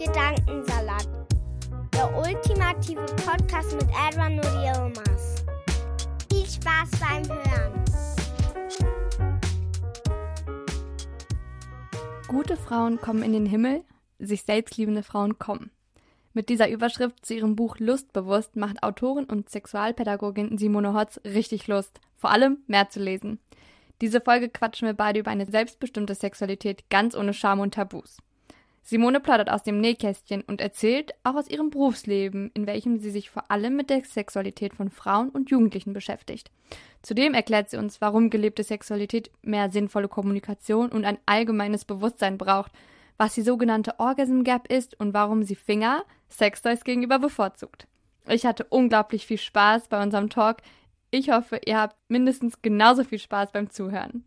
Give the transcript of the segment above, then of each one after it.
Gedankensalat, der ultimative Podcast mit Edwin und. Viel Spaß beim Hören. Gute Frauen kommen in den Himmel, sich selbstliebende Frauen kommen. Mit dieser Überschrift zu ihrem Buch Lustbewusst macht Autorin und Sexualpädagogin Simone Hotz richtig Lust, vor allem mehr zu lesen. Diese Folge quatschen wir beide über eine selbstbestimmte Sexualität ganz ohne Scham und Tabus. Simone plaudert aus dem Nähkästchen und erzählt auch aus ihrem Berufsleben, in welchem sie sich vor allem mit der Sexualität von Frauen und Jugendlichen beschäftigt. Zudem erklärt sie uns, warum gelebte Sexualität mehr sinnvolle Kommunikation und ein allgemeines Bewusstsein braucht, was die sogenannte Orgasm Gap ist und warum sie Finger Sextoys gegenüber bevorzugt. Ich hatte unglaublich viel Spaß bei unserem Talk. Ich hoffe, ihr habt mindestens genauso viel Spaß beim Zuhören.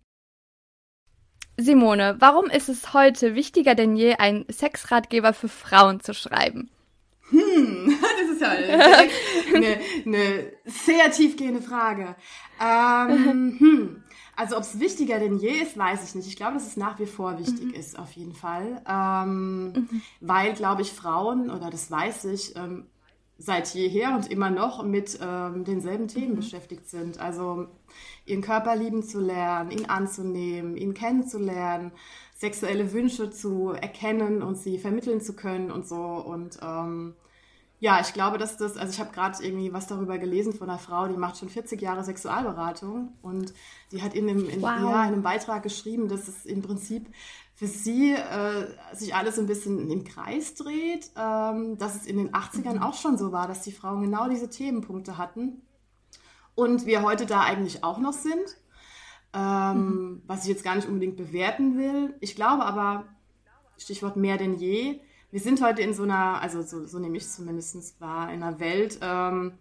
Simone, warum ist es heute wichtiger denn je, einen Sexratgeber für Frauen zu schreiben? Hm, das ist ja eine, eine sehr tiefgehende Frage. Ähm, hm. Also ob es wichtiger denn je ist, weiß ich nicht. Ich glaube, dass es nach wie vor wichtig mhm. ist, auf jeden Fall. Ähm, mhm. Weil, glaube ich, Frauen, oder das weiß ich, ähm, seit jeher und immer noch mit ähm, denselben Themen mhm. beschäftigt sind. Also ihren Körper lieben zu lernen, ihn anzunehmen, ihn kennenzulernen, sexuelle Wünsche zu erkennen und sie vermitteln zu können und so. Und ähm, ja, ich glaube, dass das, also ich habe gerade irgendwie was darüber gelesen von einer Frau, die macht schon 40 Jahre Sexualberatung und die hat in einem, in, wow. ja, in einem Beitrag geschrieben, dass es im Prinzip für sie äh, sich alles ein bisschen im Kreis dreht, ähm, dass es in den 80ern mhm. auch schon so war, dass die Frauen genau diese Themenpunkte hatten und wir heute da eigentlich auch noch sind, ähm, mhm. was ich jetzt gar nicht unbedingt bewerten will. Ich glaube aber, Stichwort mehr denn je, wir sind heute in so einer, also so, so nehme ich es zumindest wahr, in einer Welt, ähm,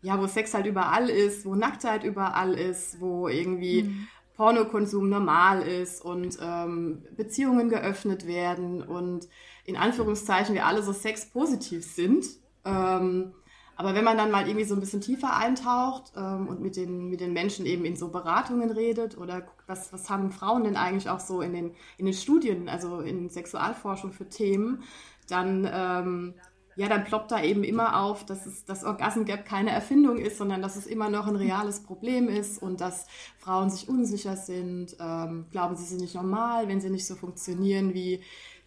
ja, wo Sex halt überall ist, wo Nacktheit überall ist, wo irgendwie mhm. Pornokonsum normal ist und ähm, Beziehungen geöffnet werden und in Anführungszeichen wir alle so sexpositiv sind. Ähm, aber wenn man dann mal irgendwie so ein bisschen tiefer eintaucht ähm, und mit den, mit den Menschen eben in so Beratungen redet oder guckt, was, was haben Frauen denn eigentlich auch so in den, in den Studien, also in Sexualforschung für Themen, dann, ähm, ja, dann ploppt da eben immer auf, dass es, das Orgasm Gap keine Erfindung ist, sondern dass es immer noch ein reales Problem ist und dass Frauen sich unsicher sind, ähm, glauben, sie sind nicht normal, wenn sie nicht so funktionieren wie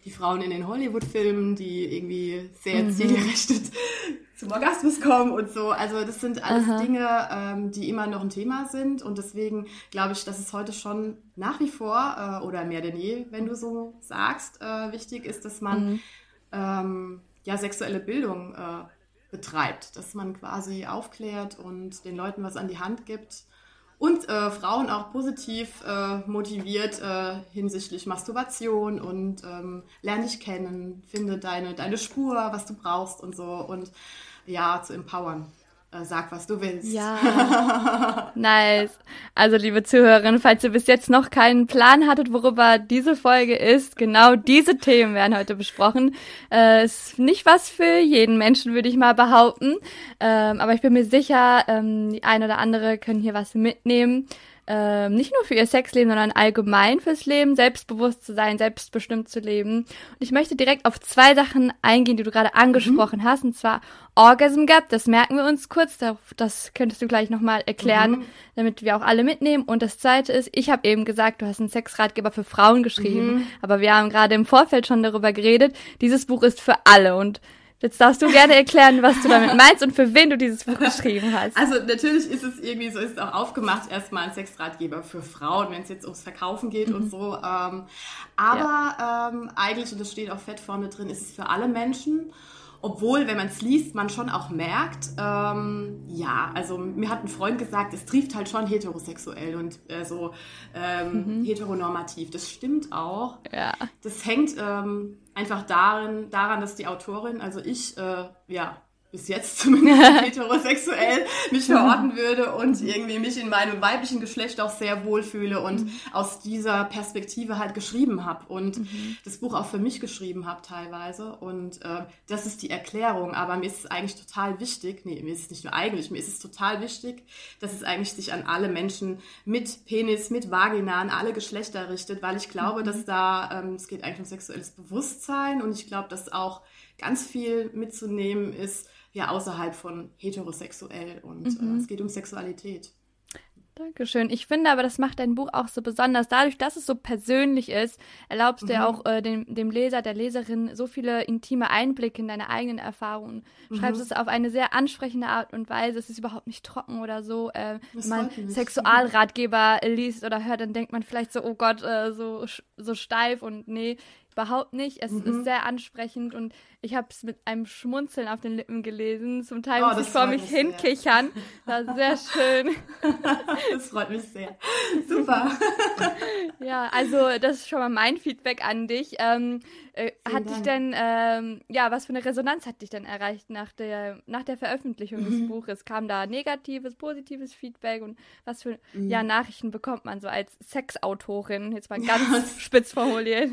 die Frauen in den Hollywood-Filmen, die irgendwie sehr mhm. zielgerichtet zum Orgasmus kommen und so. Also das sind alles Aha. Dinge, ähm, die immer noch ein Thema sind und deswegen glaube ich, dass es heute schon nach wie vor äh, oder mehr denn je, wenn du so sagst, äh, wichtig ist, dass man mhm ähm, ja, sexuelle Bildung äh, betreibt, dass man quasi aufklärt und den Leuten was an die Hand gibt und äh, Frauen auch positiv äh, motiviert äh, hinsichtlich Masturbation und ähm, lerne dich kennen, finde deine, deine Spur, was du brauchst und so und ja, zu empowern sag, was du willst. Ja. nice. Also, liebe Zuhörerinnen, falls ihr bis jetzt noch keinen Plan hattet, worüber diese Folge ist, genau diese Themen werden heute besprochen. Äh, ist nicht was für jeden Menschen, würde ich mal behaupten. Ähm, aber ich bin mir sicher, ähm, die eine oder andere können hier was mitnehmen ähm, nicht nur für ihr Sexleben, sondern allgemein fürs Leben, selbstbewusst zu sein, selbstbestimmt zu leben. Und ich möchte direkt auf zwei Sachen eingehen, die du gerade angesprochen mhm. hast, und zwar Orgasm Gap, das merken wir uns kurz, das könntest du gleich nochmal erklären, mhm. damit wir auch alle mitnehmen. Und das zweite ist, ich habe eben gesagt, du hast einen Sexratgeber für Frauen geschrieben, mhm. aber wir haben gerade im Vorfeld schon darüber geredet, dieses Buch ist für alle und Jetzt darfst du gerne erklären, was du damit meinst und für wen du dieses Buch geschrieben hast. Also natürlich ist es irgendwie so, ist es auch aufgemacht, erstmal ein Sexratgeber für Frauen, wenn es jetzt ums Verkaufen geht mhm. und so. Ähm, aber ja. ähm, eigentlich, und das steht auch fett vorne drin, ist es für alle Menschen. Obwohl, wenn man es liest, man schon auch merkt, ähm, ja, also mir hat ein Freund gesagt, es trieft halt schon heterosexuell und äh, so ähm, mhm. heteronormativ. Das stimmt auch. Ja. Das hängt ähm, einfach darin, daran, dass die Autorin, also ich, äh, ja, bis jetzt zumindest heterosexuell mich verorten würde und irgendwie mich in meinem weiblichen Geschlecht auch sehr wohlfühle und mhm. aus dieser Perspektive halt geschrieben habe und mhm. das Buch auch für mich geschrieben habe teilweise und äh, das ist die Erklärung, aber mir ist es eigentlich total wichtig, nee, mir ist es nicht nur eigentlich, mir ist es total wichtig, dass es eigentlich sich an alle Menschen mit Penis, mit Vagina, an alle Geschlechter richtet, weil ich glaube, mhm. dass da, ähm, es geht eigentlich um sexuelles Bewusstsein und ich glaube, dass auch ganz viel mitzunehmen ist, ja außerhalb von heterosexuell und äh, mhm. äh, es geht um Sexualität. Dankeschön. Ich finde aber, das macht dein Buch auch so besonders. Dadurch, dass es so persönlich ist, erlaubst mhm. du ja mhm. auch äh, dem, dem Leser, der Leserin so viele intime Einblicke in deine eigenen Erfahrungen. Mhm. Schreibst es auf eine sehr ansprechende Art und Weise. Es ist überhaupt nicht trocken oder so. Äh, wenn man Sexualratgeber liest oder hört, dann denkt man vielleicht so, oh Gott, äh, so, so steif und nee, überhaupt nicht. Es mhm. ist sehr ansprechend und ich habe es mit einem Schmunzeln auf den Lippen gelesen. Zum Teil oh, muss ich vor mich hinkichern. Das war sehr schön. das freut mich sehr. Super. ja, also das ist schon mal mein Feedback an dich. Ähm, äh, hat dich denn, ähm, ja, was für eine Resonanz hat dich denn erreicht nach der, nach der Veröffentlichung mhm. des Buches? Kam da negatives, positives Feedback und was für mhm. ja, Nachrichten bekommt man so als Sexautorin? Jetzt mal ganz spitz formuliert.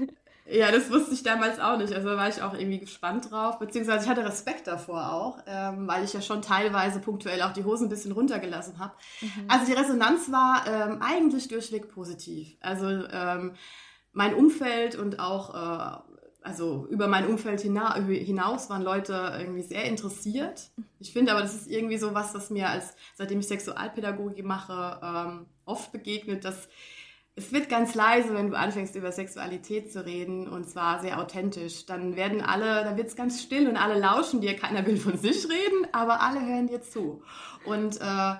Ja, das wusste ich damals auch nicht. Also war ich auch irgendwie gespannt drauf. Beziehungsweise ich hatte Respekt davor auch, ähm, weil ich ja schon teilweise punktuell auch die Hosen ein bisschen runtergelassen habe. Mhm. Also die Resonanz war ähm, eigentlich durchweg positiv. Also ähm, mein Umfeld und auch, äh, also über mein Umfeld hina hinaus waren Leute irgendwie sehr interessiert. Ich finde aber, das ist irgendwie so was, was mir als, seitdem ich Sexualpädagogik mache, ähm, oft begegnet, dass es wird ganz leise, wenn du anfängst über Sexualität zu reden und zwar sehr authentisch. Dann werden alle, da wird es ganz still und alle lauschen dir. Keiner will von sich reden, aber alle hören dir zu. Und äh,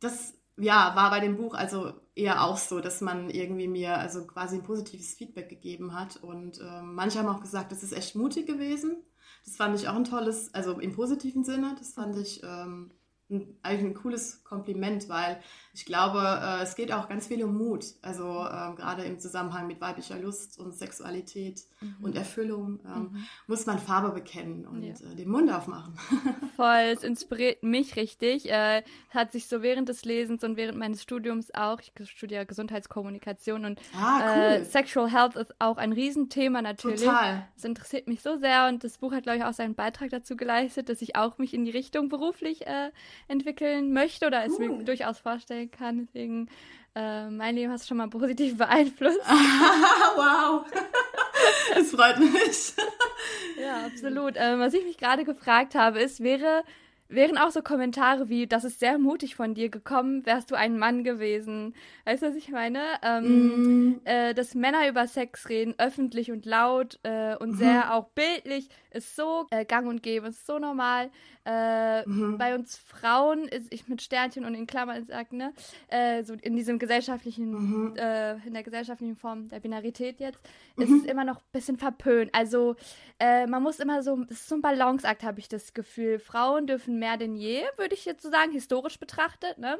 das ja, war bei dem Buch also eher auch so, dass man irgendwie mir also quasi ein positives Feedback gegeben hat. Und äh, manche haben auch gesagt, das ist echt mutig gewesen. Das fand ich auch ein tolles, also im positiven Sinne, das fand ich ähm, ein, eigentlich ein cooles Kompliment, weil ich glaube, äh, es geht auch ganz viel um Mut. Also äh, gerade im Zusammenhang mit weiblicher Lust und Sexualität mhm. und Erfüllung ähm, mhm. muss man Farbe bekennen und ja. äh, den Mund aufmachen. Voll, es inspiriert mich richtig. Äh, hat sich so während des Lesens und während meines Studiums auch, ich studiere Gesundheitskommunikation und ah, äh, cool. Sexual Health ist auch ein Riesenthema natürlich. Total. Es interessiert mich so sehr und das Buch hat, glaube ich, auch seinen Beitrag dazu geleistet, dass ich auch mich in die Richtung beruflich äh, entwickeln möchte oder es mir durchaus vorstellen erzählen kann. Deswegen, äh, mein Leben hast du schon mal positiv beeinflusst. wow, das freut mich. ja, absolut. Ähm, was ich mich gerade gefragt habe, ist, wäre wären auch so Kommentare wie, das ist sehr mutig von dir gekommen, wärst du ein Mann gewesen. Weißt du, was ich meine? Ähm, mm. äh, dass Männer über Sex reden, öffentlich und laut äh, und mhm. sehr auch bildlich, ist so äh, gang und gäbe, ist so normal. Äh, mhm. Bei uns Frauen, ist ich mit Sternchen und in Klammern sage, ne, äh, so in diesem gesellschaftlichen, mhm. Äh, in der gesellschaftlichen Form der Binarität jetzt, ist mhm. es immer noch ein bisschen verpönt. Also man muss immer so, es ist so ein Balanceakt, habe ich das Gefühl. Frauen dürfen mehr denn je, würde ich jetzt so sagen, historisch betrachtet, ne?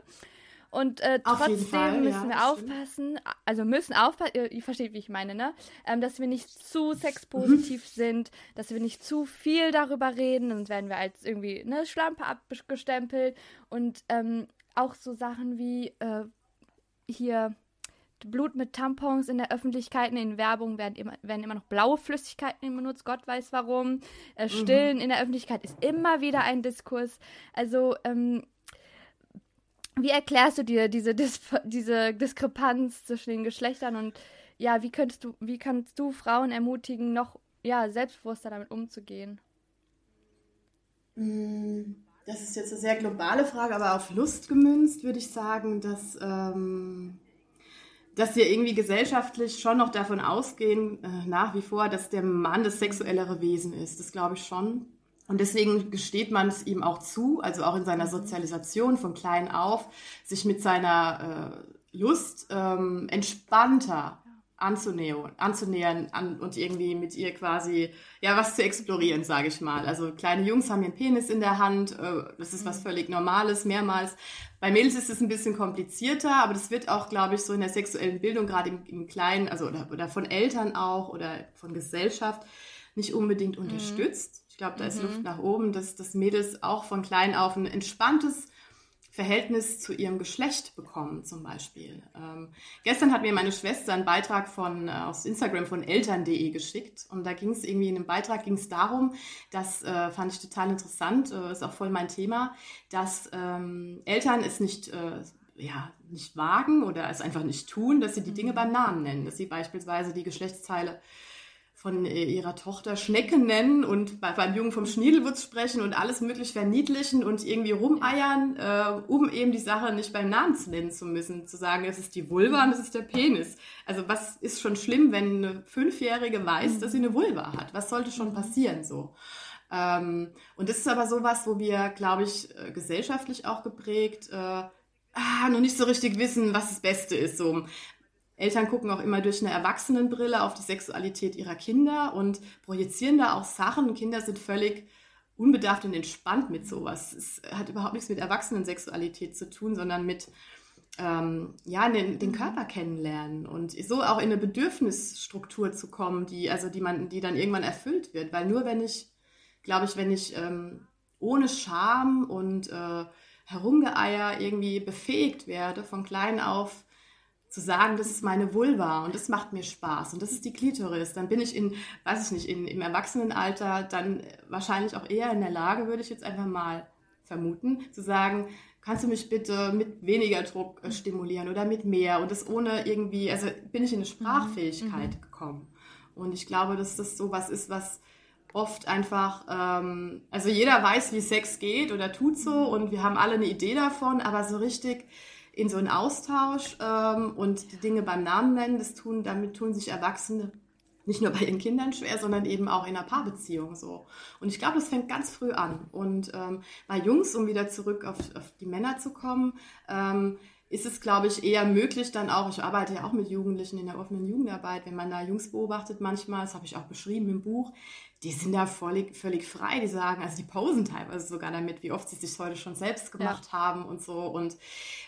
Und äh, trotzdem müssen ja, wir aufpassen, also müssen aufpassen, ihr, ihr, versteht, wie ich meine, ne? Ähm, dass wir nicht zu sexpositiv mhm. sind, dass wir nicht zu viel darüber reden, sonst werden wir als irgendwie eine Schlampe abgestempelt. Und ähm, auch so Sachen wie äh, hier Blut mit Tampons in der Öffentlichkeit, in Werbung werden immer, werden immer noch blaue Flüssigkeiten benutzt, Gott weiß warum. Äh, mhm. Stillen mhm. in der Öffentlichkeit ist immer wieder ein Diskurs. Also, ähm, wie erklärst du dir diese, Dis diese Diskrepanz zwischen den Geschlechtern und ja, wie könntest du, wie kannst du Frauen ermutigen, noch ja, selbstbewusster damit umzugehen? Mm, das ist jetzt eine sehr globale Frage, aber auf Lust gemünzt würde ich sagen, dass ähm, dass wir irgendwie gesellschaftlich schon noch davon ausgehen, äh, nach wie vor, dass der Mann das sexuellere Wesen ist. Das glaube ich schon. Und deswegen gesteht man es ihm auch zu, also auch in seiner Sozialisation von klein auf, sich mit seiner äh, Lust ähm, entspannter anzunähern, anzunähern an, und irgendwie mit ihr quasi, ja, was zu explorieren, sage ich mal. Also kleine Jungs haben ihren Penis in der Hand, äh, das ist was völlig Normales, mehrmals. Bei Mädels ist es ein bisschen komplizierter, aber das wird auch, glaube ich, so in der sexuellen Bildung, gerade im, im Kleinen, also oder, oder von Eltern auch oder von Gesellschaft, nicht unbedingt mhm. unterstützt. Ich glaube, da ist mhm. Luft nach oben, dass, dass Mädels auch von klein auf ein entspanntes Verhältnis zu ihrem Geschlecht bekommen, zum Beispiel. Ähm, gestern hat mir meine Schwester einen Beitrag von, äh, aus Instagram von eltern.de geschickt und da ging es irgendwie in einem Beitrag ging es darum, das äh, fand ich total interessant, äh, ist auch voll mein Thema, dass ähm, Eltern es nicht äh, ja, nicht wagen oder es einfach nicht tun, dass sie die Dinge beim Namen nennen, dass sie beispielsweise die Geschlechtsteile von äh, ihrer Tochter Schnecken nennen und bei, beim Jungen vom Schniedelwurz sprechen und alles möglich verniedlichen und irgendwie rumeiern, äh, um eben die Sache nicht beim Namen zu nennen zu müssen, zu sagen, das ist die Vulva und das ist der Penis. Also was ist schon schlimm, wenn eine Fünfjährige weiß, dass sie eine Vulva hat? Was sollte schon passieren so? Ähm, und das ist aber sowas, wo wir, glaube ich, äh, gesellschaftlich auch geprägt, äh, ah, noch nicht so richtig wissen, was das Beste ist. So, Eltern gucken auch immer durch eine Erwachsenenbrille auf die Sexualität ihrer Kinder und projizieren da auch Sachen. Kinder sind völlig unbedarft und entspannt mit sowas. Es hat überhaupt nichts mit Erwachsenensexualität zu tun, sondern mit ähm, ja, den, den, Körper kennenlernen und so auch in eine Bedürfnisstruktur zu kommen, die, also die man, die dann irgendwann erfüllt wird. Weil nur wenn ich, glaube ich, wenn ich ähm, ohne Scham und äh, Herumgeeier irgendwie befähigt werde, von klein auf zu sagen, das ist meine Vulva und das macht mir Spaß und das ist die Klitoris, dann bin ich in, weiß ich nicht, in, im Erwachsenenalter dann wahrscheinlich auch eher in der Lage, würde ich jetzt einfach mal vermuten, zu sagen, kannst du mich bitte mit weniger Druck äh, stimulieren oder mit mehr und das ohne irgendwie, also bin ich in eine Sprachfähigkeit mhm. gekommen. Und ich glaube, dass das so was ist, was oft einfach, ähm, also jeder weiß, wie Sex geht oder tut so und wir haben alle eine Idee davon, aber so richtig in so einen Austausch ähm, und die Dinge beim Namen nennen. Das tun, damit tun sich Erwachsene nicht nur bei ihren Kindern schwer, sondern eben auch in einer Paarbeziehung so. Und ich glaube, das fängt ganz früh an. Und ähm, bei Jungs, um wieder zurück auf, auf die Männer zu kommen, ähm, ist es, glaube ich, eher möglich dann auch, ich arbeite ja auch mit Jugendlichen in der offenen Jugendarbeit, wenn man da Jungs beobachtet manchmal, das habe ich auch beschrieben im Buch, die sind da völlig, völlig frei, die sagen, also die posen teilweise sogar damit, wie oft sie sich heute schon selbst gemacht ja. haben und so. Und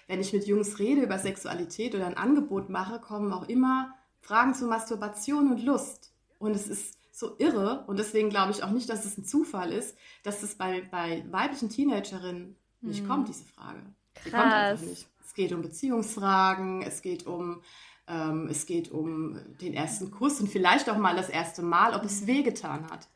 wenn ich mit Jungs rede über Sexualität oder ein Angebot mache, kommen auch immer Fragen zu Masturbation und Lust. Und es ist so irre und deswegen glaube ich auch nicht, dass es ein Zufall ist, dass es bei, bei weiblichen Teenagerinnen nicht mhm. kommt, diese Frage. Die kommt einfach nicht. Es geht um Beziehungsfragen, es geht um ähm, es geht um den ersten Kuss und vielleicht auch mal das erste Mal, ob es wehgetan hat.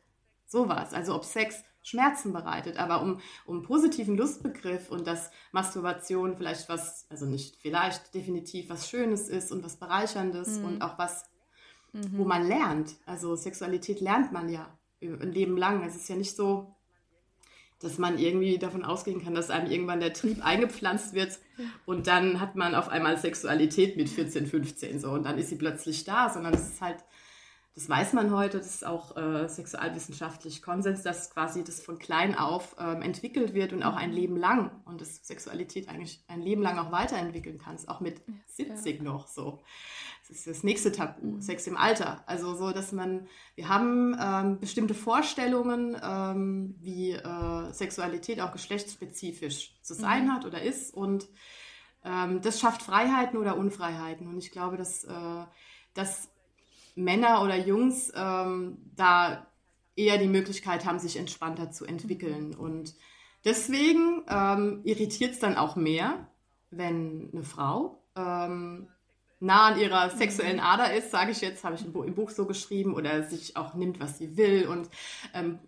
Sowas. Also ob Sex Schmerzen bereitet, aber um, um positiven Lustbegriff und dass Masturbation vielleicht was, also nicht vielleicht, definitiv was Schönes ist und was Bereicherndes mhm. und auch was, mhm. wo man lernt. Also Sexualität lernt man ja ein Leben lang. Es ist ja nicht so, dass man irgendwie davon ausgehen kann, dass einem irgendwann der Trieb eingepflanzt wird. Und dann hat man auf einmal Sexualität mit 14, 15 so. Und dann ist sie plötzlich da, sondern es ist halt, das weiß man heute, das ist auch äh, sexualwissenschaftlich Konsens, dass quasi das von klein auf ähm, entwickelt wird und auch ein Leben lang und dass Sexualität eigentlich ein Leben lang auch weiterentwickeln kannst, auch mit 70 ja. noch so ist das nächste Tabu, mhm. Sex im Alter. Also so, dass man, wir haben ähm, bestimmte Vorstellungen, ähm, wie äh, Sexualität auch geschlechtsspezifisch zu sein mhm. hat oder ist und ähm, das schafft Freiheiten oder Unfreiheiten. Und ich glaube, dass, äh, dass Männer oder Jungs ähm, da eher die Möglichkeit haben, sich entspannter zu entwickeln. Mhm. Und deswegen ähm, irritiert es dann auch mehr, wenn eine Frau ähm, nah an ihrer sexuellen mhm. Ader ist, sage ich jetzt, habe ich im Buch so geschrieben, oder sich auch nimmt, was sie will und ähm,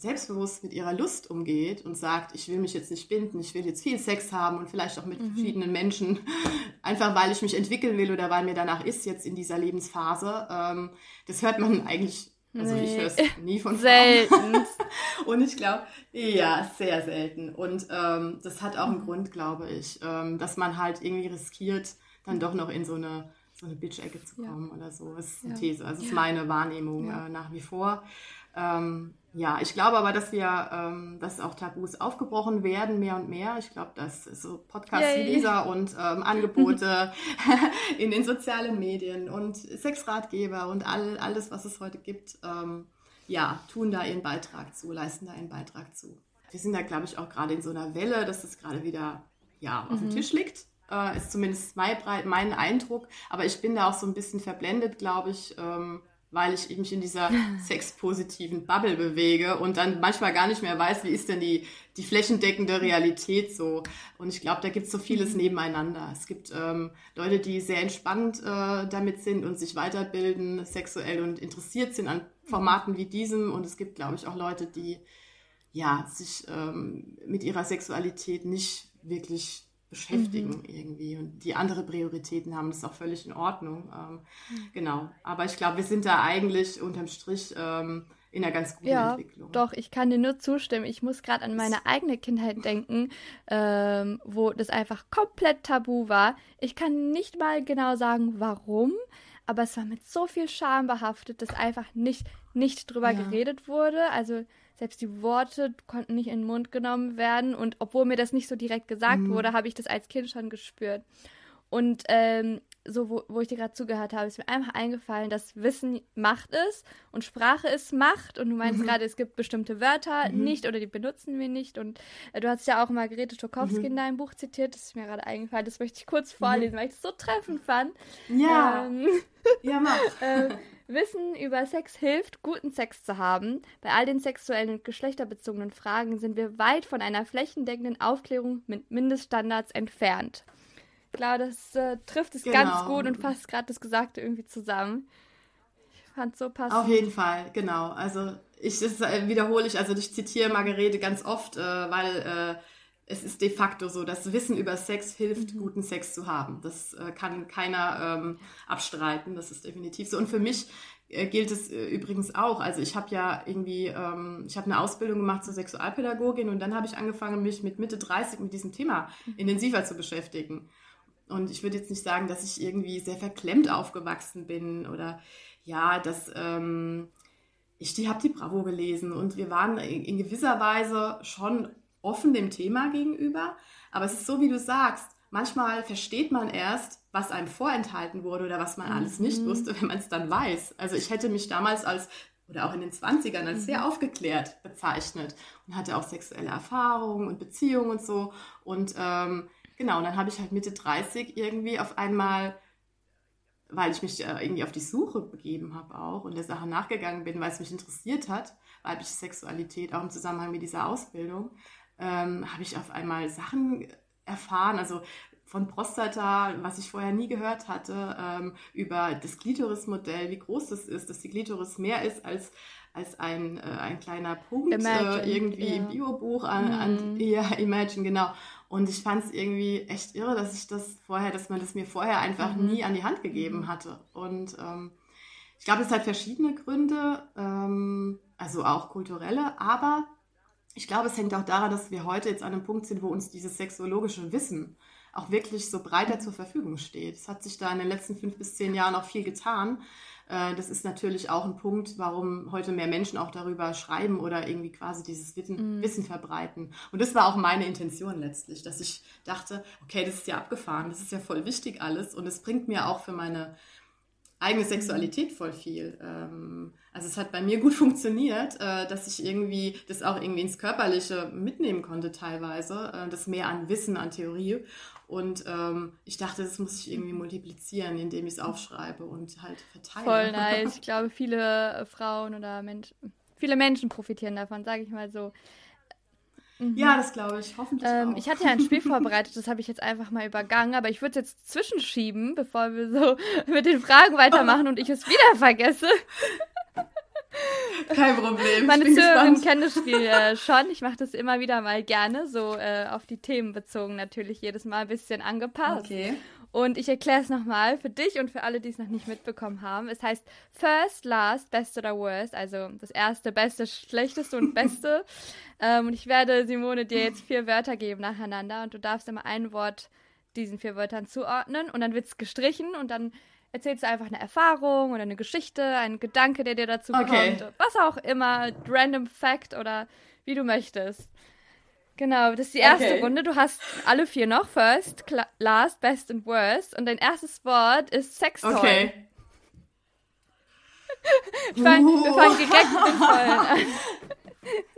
selbstbewusst mit ihrer Lust umgeht und sagt, ich will mich jetzt nicht binden, ich will jetzt viel Sex haben und vielleicht auch mit mhm. verschiedenen Menschen, einfach weil ich mich entwickeln will oder weil mir danach ist jetzt in dieser Lebensphase. Ähm, das hört man eigentlich, also nee. ich höre es nie von Selten. und ich glaube, ja, sehr selten. Und ähm, das hat auch einen Grund, glaube ich, ähm, dass man halt irgendwie riskiert, dann doch noch in so eine, so eine Bitch-Ecke zu kommen ja. oder so. Das ist eine ja. These. Also das ist meine Wahrnehmung äh, nach wie vor. Ähm, ja, ich glaube aber, dass wir, ähm, dass auch Tabus aufgebrochen werden, mehr und mehr. Ich glaube, dass so Podcasts Yay. wie dieser und ähm, Angebote in den sozialen Medien und Sexratgeber und all, alles, was es heute gibt, ähm, ja, tun da ihren Beitrag zu, leisten da ihren Beitrag zu. Wir sind da, glaube ich, auch gerade in so einer Welle, dass es gerade wieder ja, auf mhm. dem Tisch liegt. Äh, ist zumindest mein, mein Eindruck. Aber ich bin da auch so ein bisschen verblendet, glaube ich. Ähm, weil ich mich in dieser sexpositiven Bubble bewege und dann manchmal gar nicht mehr weiß, wie ist denn die, die flächendeckende Realität so. Und ich glaube, da gibt es so vieles mhm. nebeneinander. Es gibt ähm, Leute, die sehr entspannt äh, damit sind und sich weiterbilden, sexuell und interessiert sind an Formaten wie diesem. Und es gibt, glaube ich, auch Leute, die ja, sich ähm, mit ihrer Sexualität nicht wirklich beschäftigen mhm. irgendwie und die andere Prioritäten haben, das ist auch völlig in Ordnung. Ähm, mhm. Genau, aber ich glaube, wir sind da eigentlich unterm Strich ähm, in einer ganz guten ja, Entwicklung. Doch, ich kann dir nur zustimmen. Ich muss gerade an meine eigene Kindheit denken, ähm, wo das einfach komplett tabu war. Ich kann nicht mal genau sagen, warum, aber es war mit so viel Scham behaftet, dass einfach nicht, nicht drüber ja. geredet wurde. Also selbst die Worte konnten nicht in den Mund genommen werden. Und obwohl mir das nicht so direkt gesagt mhm. wurde, habe ich das als Kind schon gespürt. Und ähm, so, wo, wo ich dir gerade zugehört habe, ist mir einfach eingefallen, dass Wissen Macht ist und Sprache ist Macht. Und du meinst mhm. gerade, es gibt bestimmte Wörter mhm. nicht oder die benutzen wir nicht. Und äh, du hast ja auch Margarete Stokowski mhm. in deinem Buch zitiert, das ist mir gerade eingefallen. Das möchte ich kurz mhm. vorlesen, weil ich es so treffend fand. Ja. Ähm, ja, mach. äh, Wissen über Sex hilft, guten Sex zu haben. Bei all den sexuellen und geschlechterbezogenen Fragen sind wir weit von einer flächendeckenden Aufklärung mit Mindeststandards entfernt. Ich glaube, das äh, trifft es genau. ganz gut und fasst gerade das Gesagte irgendwie zusammen. Ich fand es so passend. Auf jeden Fall, genau. Also ich das äh, wiederhole ich, also ich zitiere Margarete ganz oft, äh, weil äh, es ist de facto so, dass Wissen über Sex hilft, mhm. guten Sex zu haben. Das äh, kann keiner ähm, abstreiten. Das ist definitiv so. Und für mich äh, gilt es äh, übrigens auch. Also ich habe ja irgendwie, ähm, ich habe eine Ausbildung gemacht zur Sexualpädagogin und dann habe ich angefangen, mich mit Mitte 30 mit diesem Thema mhm. intensiver zu beschäftigen. Und ich würde jetzt nicht sagen, dass ich irgendwie sehr verklemmt aufgewachsen bin oder ja, dass ähm, ich die habe die Bravo gelesen und wir waren in gewisser Weise schon offen dem Thema gegenüber. Aber es ist so, wie du sagst, manchmal versteht man erst, was einem vorenthalten wurde oder was man alles nicht mhm. wusste, wenn man es dann weiß. Also ich hätte mich damals als oder auch in den 20ern als sehr mhm. aufgeklärt bezeichnet und hatte auch sexuelle Erfahrungen und Beziehungen und so. Und ähm, genau, und dann habe ich halt Mitte 30 irgendwie auf einmal, weil ich mich äh, irgendwie auf die Suche begeben habe auch und der Sache nachgegangen bin, weil es mich interessiert hat, weibliche Sexualität, auch im Zusammenhang mit dieser Ausbildung, ähm, habe ich auf einmal Sachen erfahren, also von Prostata, was ich vorher nie gehört hatte, ähm, über das Glitoris-Modell, wie groß das ist, dass die Glitoris mehr ist als, als ein, äh, ein kleiner Punkt Imagine, äh, irgendwie yeah. im Biobuch an, an mm. ja, Imagine, genau. Und ich fand es irgendwie echt irre, dass ich das vorher, dass man das mir vorher einfach mhm. nie an die Hand gegeben mhm. hatte. Und ähm, ich glaube, es hat verschiedene Gründe, ähm, also auch kulturelle, aber ich glaube, es hängt auch daran, dass wir heute jetzt an einem Punkt sind, wo uns dieses sexologische Wissen auch wirklich so breiter zur Verfügung steht. Es hat sich da in den letzten fünf bis zehn Jahren auch viel getan. Äh, das ist natürlich auch ein Punkt, warum heute mehr Menschen auch darüber schreiben oder irgendwie quasi dieses Wissen, mm. Wissen verbreiten. Und das war auch meine Intention letztlich, dass ich dachte, okay, das ist ja abgefahren, das ist ja voll wichtig alles und es bringt mir auch für meine eigene Sexualität voll viel. Ähm, also es hat bei mir gut funktioniert, äh, dass ich irgendwie das auch irgendwie ins Körperliche mitnehmen konnte teilweise, äh, das mehr an Wissen, an Theorie. Und ähm, ich dachte, das muss ich irgendwie multiplizieren, indem ich es aufschreibe und halt verteile. Voll nice. Ich glaube, viele Frauen oder Menschen, viele Menschen profitieren davon, sage ich mal so. Mhm. Ja, das glaube ich. Hoffentlich ähm, auch. Ich hatte ja ein Spiel vorbereitet, das habe ich jetzt einfach mal übergangen, aber ich würde es jetzt zwischenschieben, bevor wir so mit den Fragen weitermachen und ich es wieder vergesse. Kein Problem. Meine Zuhörerinnen kennen das Spiel äh, schon. Ich mache das immer wieder mal gerne, so äh, auf die Themen bezogen natürlich jedes Mal ein bisschen angepasst. Okay. Und ich erkläre es nochmal für dich und für alle, die es noch nicht mitbekommen haben. Es heißt First, Last, Best oder Worst. Also das erste, beste, schlechteste und beste. ähm, und ich werde, Simone, dir jetzt vier Wörter geben nacheinander. Und du darfst immer ein Wort diesen vier Wörtern zuordnen. Und dann wird es gestrichen. Und dann erzählst du einfach eine Erfahrung oder eine Geschichte, einen Gedanke, der dir dazu Okay. kommt, was auch immer, random Fact oder wie du möchtest. Genau, das ist die erste Okay. Runde. Du hast alle vier noch. First, Last, Best und Worst. Und dein erstes Wort ist Sextoy. Okay. Wir fangen, wir Uh. fangen direkt mit an.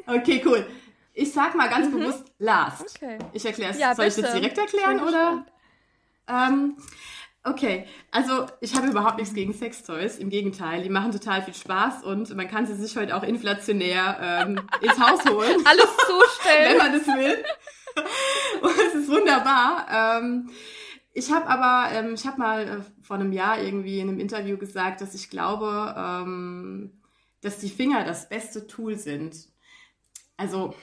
Okay, cool. Ich sag mal ganz bewusst last. Mhm. Okay. Ich erkläre es. Ja, Soll ich das bitte. direkt erklären oder? Ähm, okay, also ich habe überhaupt nichts gegen Sextoys. Im Gegenteil, die machen total viel Spaß und man kann sie sich heute auch inflationär ähm, ins Haus holen. Alles wenn zustellen. man das will. Und es ist wunderbar. Ähm, ich habe aber, ähm, ich habe mal äh, vor einem Jahr irgendwie in einem Interview gesagt, dass ich glaube, ähm, dass die Finger das beste Tool sind. Also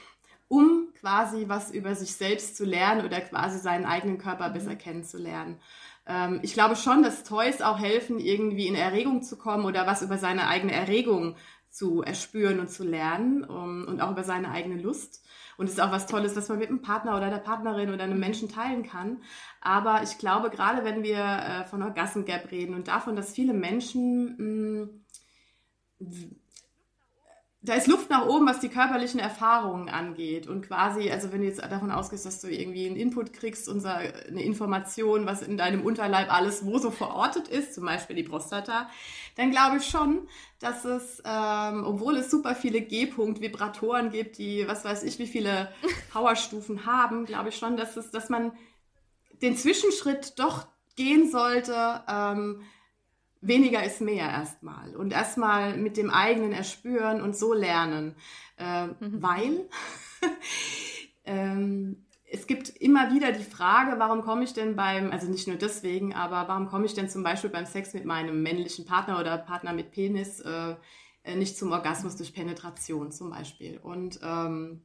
um quasi was über sich selbst zu lernen oder quasi seinen eigenen Körper besser kennenzulernen. Ähm, ich glaube schon, dass Toys auch helfen, irgendwie in Erregung zu kommen oder was über seine eigene Erregung zu erspüren und zu lernen um, und auch über seine eigene Lust. Und es ist auch was Tolles, was man mit einem Partner oder der Partnerin oder einem Menschen teilen kann. Aber ich glaube, gerade wenn wir äh, von Orgasm Gap reden und davon, dass viele Menschen mh, da ist Luft nach oben, was die körperlichen Erfahrungen angeht. Und quasi, also wenn du jetzt davon ausgehst, dass du irgendwie einen Input kriegst, unser, eine Information, was in deinem Unterleib alles wo so verortet ist, zum Beispiel die Prostata, dann glaube ich schon, dass es, ähm, obwohl es super viele G-Punkt-Vibratoren gibt, die, was weiß ich, wie viele Powerstufen haben, glaube ich schon, dass es, dass man den Zwischenschritt doch gehen sollte, ähm, weniger ist mehr erstmal. Und erstmal mit dem eigenen erspüren und so lernen, äh, weil ähm, es gibt immer wieder die Frage, warum komme ich denn beim, also nicht nur deswegen, aber warum komme ich denn zum Beispiel beim Sex mit meinem männlichen Partner oder Partner mit Penis äh, nicht zum Orgasmus durch Penetration zum Beispiel? Und ähm,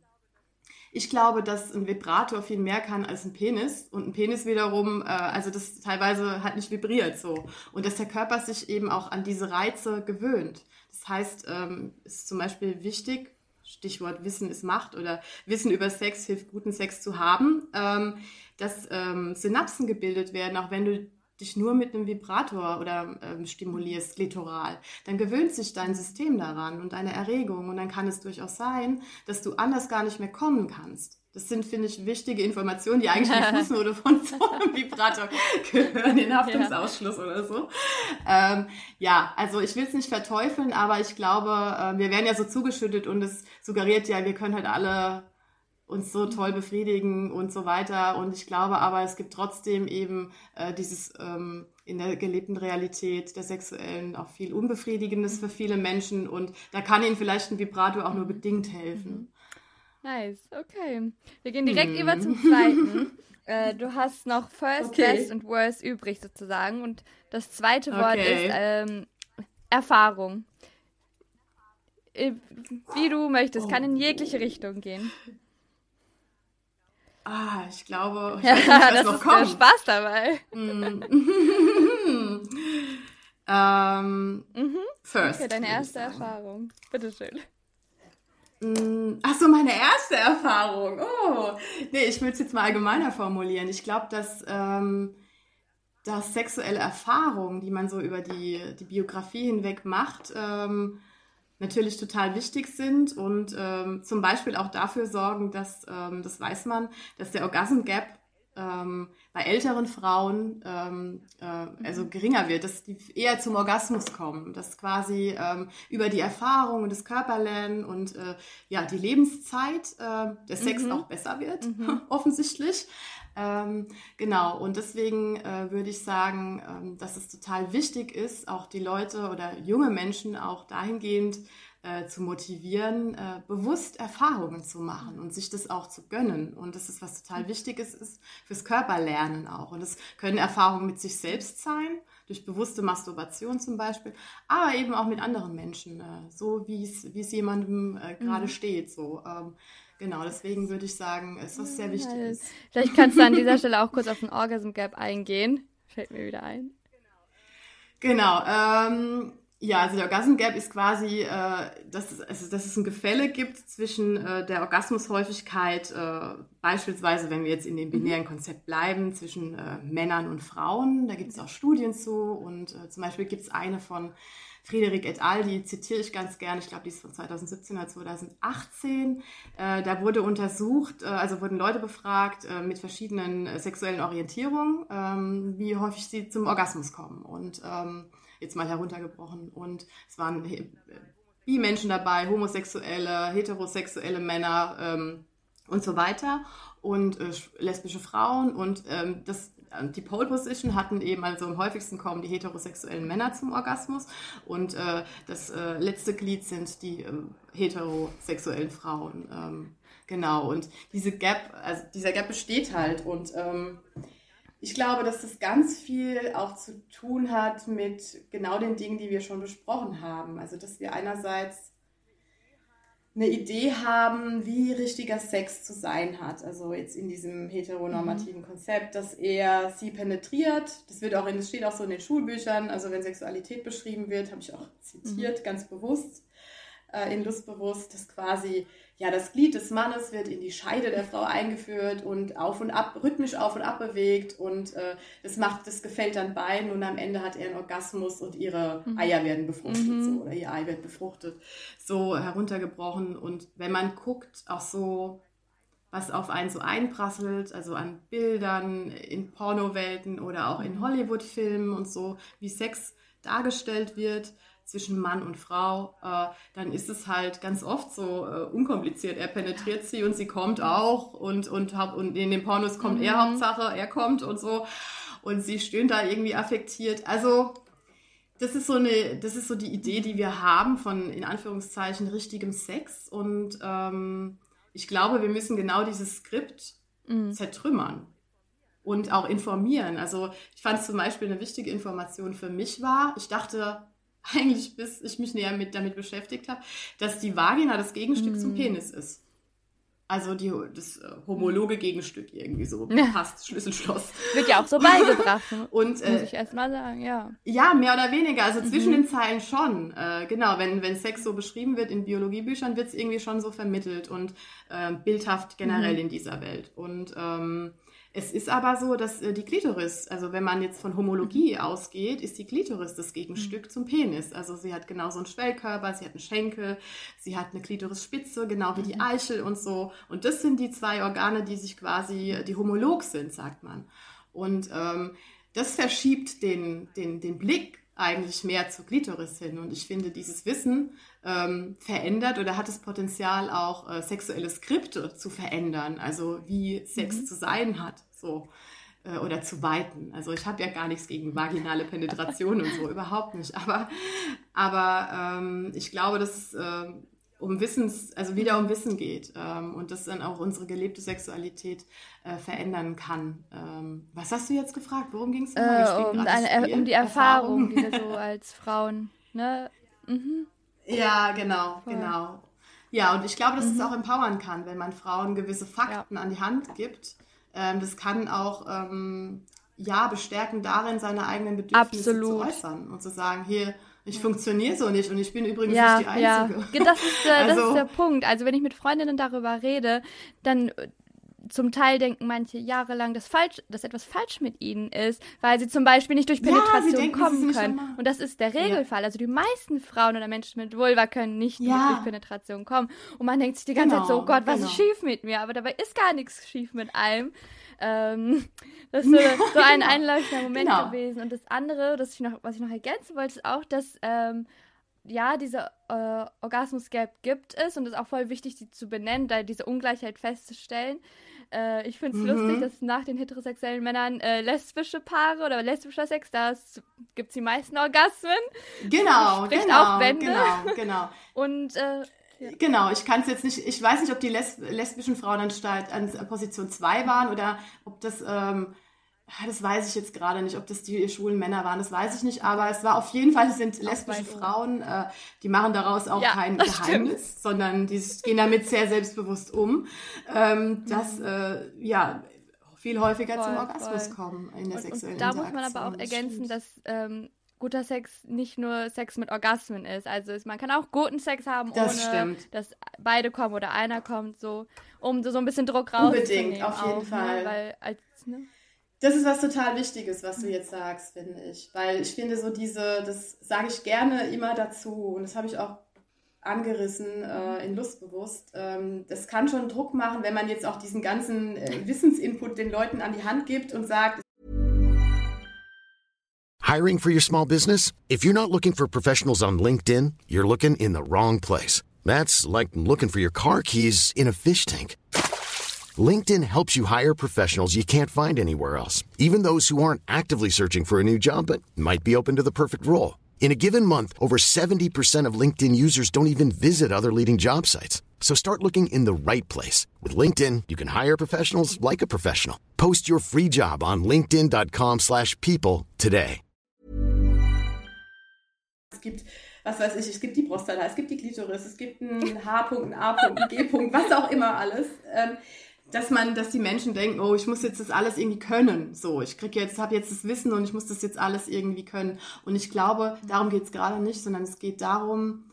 ich glaube, dass ein Vibrator viel mehr kann als ein Penis und ein Penis wiederum, äh, also das teilweise halt nicht vibriert so und dass der Körper sich eben auch an diese Reize gewöhnt. Das heißt, ähm, ist zum Beispiel wichtig, Stichwort Wissen ist Macht oder Wissen über Sex hilft, guten Sex zu haben, ähm, dass ähm, Synapsen gebildet werden, auch wenn du dich nur mit einem Vibrator oder ähm, stimulierst, klitoral, dann gewöhnt sich dein System daran und deine Erregung und dann kann es durchaus sein, dass du anders gar nicht mehr kommen kannst. Das sind, finde ich, wichtige Informationen, die eigentlich in die Fußnote von so einem Vibrator gehören, den Haftungsausschluss oder so. Ähm, ja, also ich will es nicht verteufeln, aber ich glaube, äh, wir werden ja so zugeschüttet und es suggeriert ja, wir können halt alle uns so toll befriedigen und so weiter. Und ich glaube aber, es gibt trotzdem eben äh, dieses ähm, in der gelebten Realität der sexuellen auch viel Unbefriedigendes für viele Menschen. Und da kann ihnen vielleicht ein Vibrator auch nur bedingt helfen. Nice, okay. Wir gehen direkt Hm. über zum zweiten. äh, du hast noch First, Okay. Best und Worst übrig sozusagen. Und das zweite Wort Okay. ist ähm, Erfahrung. Äh, Wie du möchtest, kann Oh. in jegliche Richtung gehen. Ah, ich glaube, ich Ja, weiß nicht, was das noch ist kommt. Spaß dabei. ähm, First. Okay, deine würde erste. Erfahrung. Bitteschön. Mm, Ach so, meine erste Erfahrung. Oh, nee, ich will es jetzt mal allgemeiner formulieren. Ich glaube, dass, ähm, dass sexuelle Erfahrungen, die man so über die, die Biografie hinweg macht, ähm, natürlich total wichtig sind und ähm, zum Beispiel auch dafür sorgen, dass, ähm, das weiß man, dass der Orgasm Gap ähm, bei älteren Frauen ähm, äh, also geringer wird, dass die eher zum Orgasmus kommen, dass quasi ähm, über die Erfahrung und das Körperlernen und äh, ja die Lebenszeit äh, der Sex auch besser wird, offensichtlich. Ähm, genau, und deswegen äh, würde ich sagen, ähm, dass es total wichtig ist, auch die Leute oder junge Menschen auch dahingehend äh, zu motivieren, äh, bewusst Erfahrungen zu machen und sich das auch zu gönnen. Und das ist was total Wichtiges ist fürs Körperlernen auch. Und es können Erfahrungen mit sich selbst sein, durch bewusste Masturbation zum Beispiel, aber eben auch mit anderen Menschen, äh, so wie es jemandem äh, gerade steht. So. Ähm, genau, deswegen würde ich sagen, ist das sehr wichtig ist. Vielleicht kannst du an dieser Stelle auch kurz auf den Orgasm Gap eingehen. Fällt mir wieder ein. Genau. Ähm, Ja, also der Orgasm Gap ist quasi, äh, dass, es, also, dass es ein Gefälle gibt zwischen äh, der Orgasmushäufigkeit, äh, beispielsweise, wenn wir jetzt in dem mhm. binären Konzept bleiben, zwischen äh, Männern und Frauen. Da gibt es auch Studien zu und äh, zum Beispiel gibt es eine von Friederik et al., die zitiere ich ganz gerne, ich glaube, die ist von 2017 oder 2018. Äh, da wurde untersucht, äh, also wurden Leute befragt äh, mit verschiedenen äh, sexuellen Orientierungen, ähm, wie häufig sie zum Orgasmus kommen. Und ähm, jetzt mal heruntergebrochen. Und es waren Bi-Menschen dabei, homosexuelle, heterosexuelle Männer ähm, und so weiter und äh, lesbische Frauen. Und ähm, das die Pole Position hatten eben also am häufigsten kommen die heterosexuellen Männer zum Orgasmus und äh, das äh, letzte Glied sind die äh, heterosexuellen Frauen. Ähm, genau, und diese Gap, also dieser Gap besteht halt und ähm, ich glaube, dass das ganz viel auch zu tun hat mit genau den Dingen, die wir schon besprochen haben. Also, dass wir einerseits eine Idee haben, wie richtiger Sex zu sein hat. Also jetzt in diesem heteronormativen mhm. Konzept, dass er sie penetriert. Das wird auch in, das steht auch so in den Schulbüchern. Also wenn Sexualität beschrieben wird, habe ich auch zitiert, mhm. ganz bewusst, äh, in Lustbewusst, dass quasi ja, das Glied des Mannes wird in die Scheide der Frau eingeführt und auf und ab, rhythmisch auf und ab bewegt und äh, das macht, das gefällt dann beiden und am Ende hat er einen Orgasmus und ihre mhm. Eier werden befruchtet mhm. so, oder ihr Ei wird befruchtet, so heruntergebrochen und wenn man guckt, auch so, was auf einen so einprasselt, also an Bildern in Pornowelten oder auch in mhm. Hollywood-Filmen und so, wie Sex dargestellt wird, zwischen Mann und Frau, äh, dann ist es halt ganz oft so äh, unkompliziert. Er penetriert sie und sie kommt auch und, und, und in den Pornos kommt mhm. er Hauptsache, er kommt und so und sie stöhnt da irgendwie affektiert. Also das ist so eine, das ist so die Idee, die wir haben von in Anführungszeichen richtigem Sex und ähm, ich glaube, wir müssen genau dieses Skript mhm. zertrümmern und auch informieren. Also ich fand zum Beispiel eine wichtige Information für mich war, ich dachte, eigentlich bis ich mich näher mit, damit beschäftigt habe, dass die Vagina das Gegenstück mm. zum Penis ist. Also die, das äh, homologe Gegenstück irgendwie so passt, Schlüsselschloss. Wird ja auch so beigebracht. Und, äh, muss ich erst mal sagen, ja. Ja, mehr oder weniger. Also zwischen mhm. den Zeilen schon. Äh, genau, wenn, wenn Sex so beschrieben wird in Biologiebüchern, wird es irgendwie schon so vermittelt und äh, bildhaft generell mhm. in dieser Welt. Und ähm, es ist aber so, dass äh, die Klitoris, also wenn man jetzt von Homologie mhm. ausgeht, ist die Klitoris das Gegenstück mhm. zum Penis. Also sie hat genauso einen Schwellkörper, sie hat einen Schenkel, sie hat eine Klitorisspitze, genau wie die mhm. Eichel und so. Und das sind die zwei Organe, die sich quasi, die homolog sind, sagt man. Und ähm, das verschiebt den, den, den Blick eigentlich mehr zur Klitoris hin. Und ich finde, dieses Wissen ähm, verändert oder hat das Potenzial auch äh, sexuelle Skripte zu verändern, also wie Sex mhm. zu sein hat, so äh, oder zu weiten. Also ich habe ja gar nichts gegen vaginale Penetration und so, überhaupt nicht. Aber, aber ähm, ich glaube, dass es äh, um Wissens, also wieder um Wissen geht ähm, und das dann auch unsere gelebte Sexualität äh, verändern kann. Ähm, was hast du jetzt gefragt? Worum ging es? Äh, um, um, die Erfahrung, Erfahrung. die wir so als Frauen, ne? Mhm. Ja, genau, Voll. genau. Ja, und ich glaube, dass mhm. es auch empowern kann, wenn man Frauen gewisse Fakten ja. an die Hand gibt. Ähm, das kann auch ähm, ja bestärken darin, seine eigenen Bedürfnisse Absolut. zu äußern und zu sagen, hier, ich funktioniere so nicht und ich bin übrigens ja, nicht die Einzige. Ja, das ist, äh, das also, ist der Punkt. Also wenn ich mit Freundinnen darüber rede, dann zum Teil denken manche jahrelang, dass, falsch, dass etwas falsch mit ihnen ist, weil sie zum Beispiel nicht durch Penetration ja, denken, kommen können. Und das ist der Regelfall. Ja. Also die meisten Frauen oder Menschen mit Vulva können nicht ja. durch Penetration kommen. Und man denkt sich die ganze genau, Zeit so, oh Gott, was genau. ist schief mit mir? Aber dabei ist gar nichts schief mit allem. Ähm, das ist so, so ein genau. einleuchtender Moment genau. gewesen. Und das andere, das ich noch, was ich noch ergänzen wollte, ist auch, dass ähm, ja, diese äh, Orgasmus-Gap gibt es und es ist auch voll wichtig, die zu benennen, da diese Ungleichheit festzustellen. Äh, ich finde es mhm. lustig, dass nach den heterosexuellen Männern äh, lesbische Paare oder lesbischer Sex, da gibt es die meisten Orgasmen. Genau, Spricht genau, auch Bände. genau, genau. Und äh, ja. Genau, ich kann es jetzt nicht, ich weiß nicht, ob die les lesbischen Frauen an, an Position 2 waren oder ob das ähm, das weiß ich jetzt gerade nicht, ob das die schwulen Männer waren, das weiß ich nicht, aber es war auf jeden Fall, es sind lesbische Frauen, äh, die machen daraus auch ja, kein Geheimnis, stimmt. sondern die gehen damit sehr selbstbewusst um, ähm, dass mhm. äh, ja viel häufiger voll, zum Orgasmus voll. kommen in der und, sexuellen und Da muss man aber auch ergänzen, dass ähm, guter Sex nicht nur Sex mit Orgasmen ist. Also ist, man kann auch guten Sex haben, Das ohne stimmt. dass beide kommen oder einer kommt, so, um so ein bisschen Druck rauszunehmen. Unbedingt, auf jeden auch, Fall. Ne? Weil als, ne? Das ist was total Wichtiges, was du jetzt sagst, finde ich. Weil ich finde, so diese, das sage ich gerne immer dazu und das habe ich auch angerissen äh, in Lustbewusst. Ähm, das kann schon Druck machen, wenn man jetzt auch diesen ganzen äh, Wissensinput den Leuten an die Hand gibt und sagt, Hiring for your small business? If you're not looking for professionals on LinkedIn, you're looking in the wrong place. That's like looking for your car keys in a fish tank. LinkedIn helps you hire professionals you can't find anywhere else, even those who aren't actively searching for a new job but might be open to the perfect role. In a given month, over 70% of LinkedIn users don't even visit other leading job sites. So start looking in the right place. With LinkedIn, you can hire professionals like a professional. Post your free job on linkedin.com/people slash people today. es gibt, was weiß ich, es gibt die Prostata, es gibt die Klitoris, es gibt einen H-Punkt, einen A-Punkt, einen G-Punkt, was auch immer alles. Ähm, Dass man, dass die Menschen denken, oh, ich muss jetzt das alles irgendwie können. So, ich krieg jetzt, habe jetzt das Wissen und ich muss das jetzt alles irgendwie können. Und ich glaube, darum geht es gerade nicht, sondern es geht darum,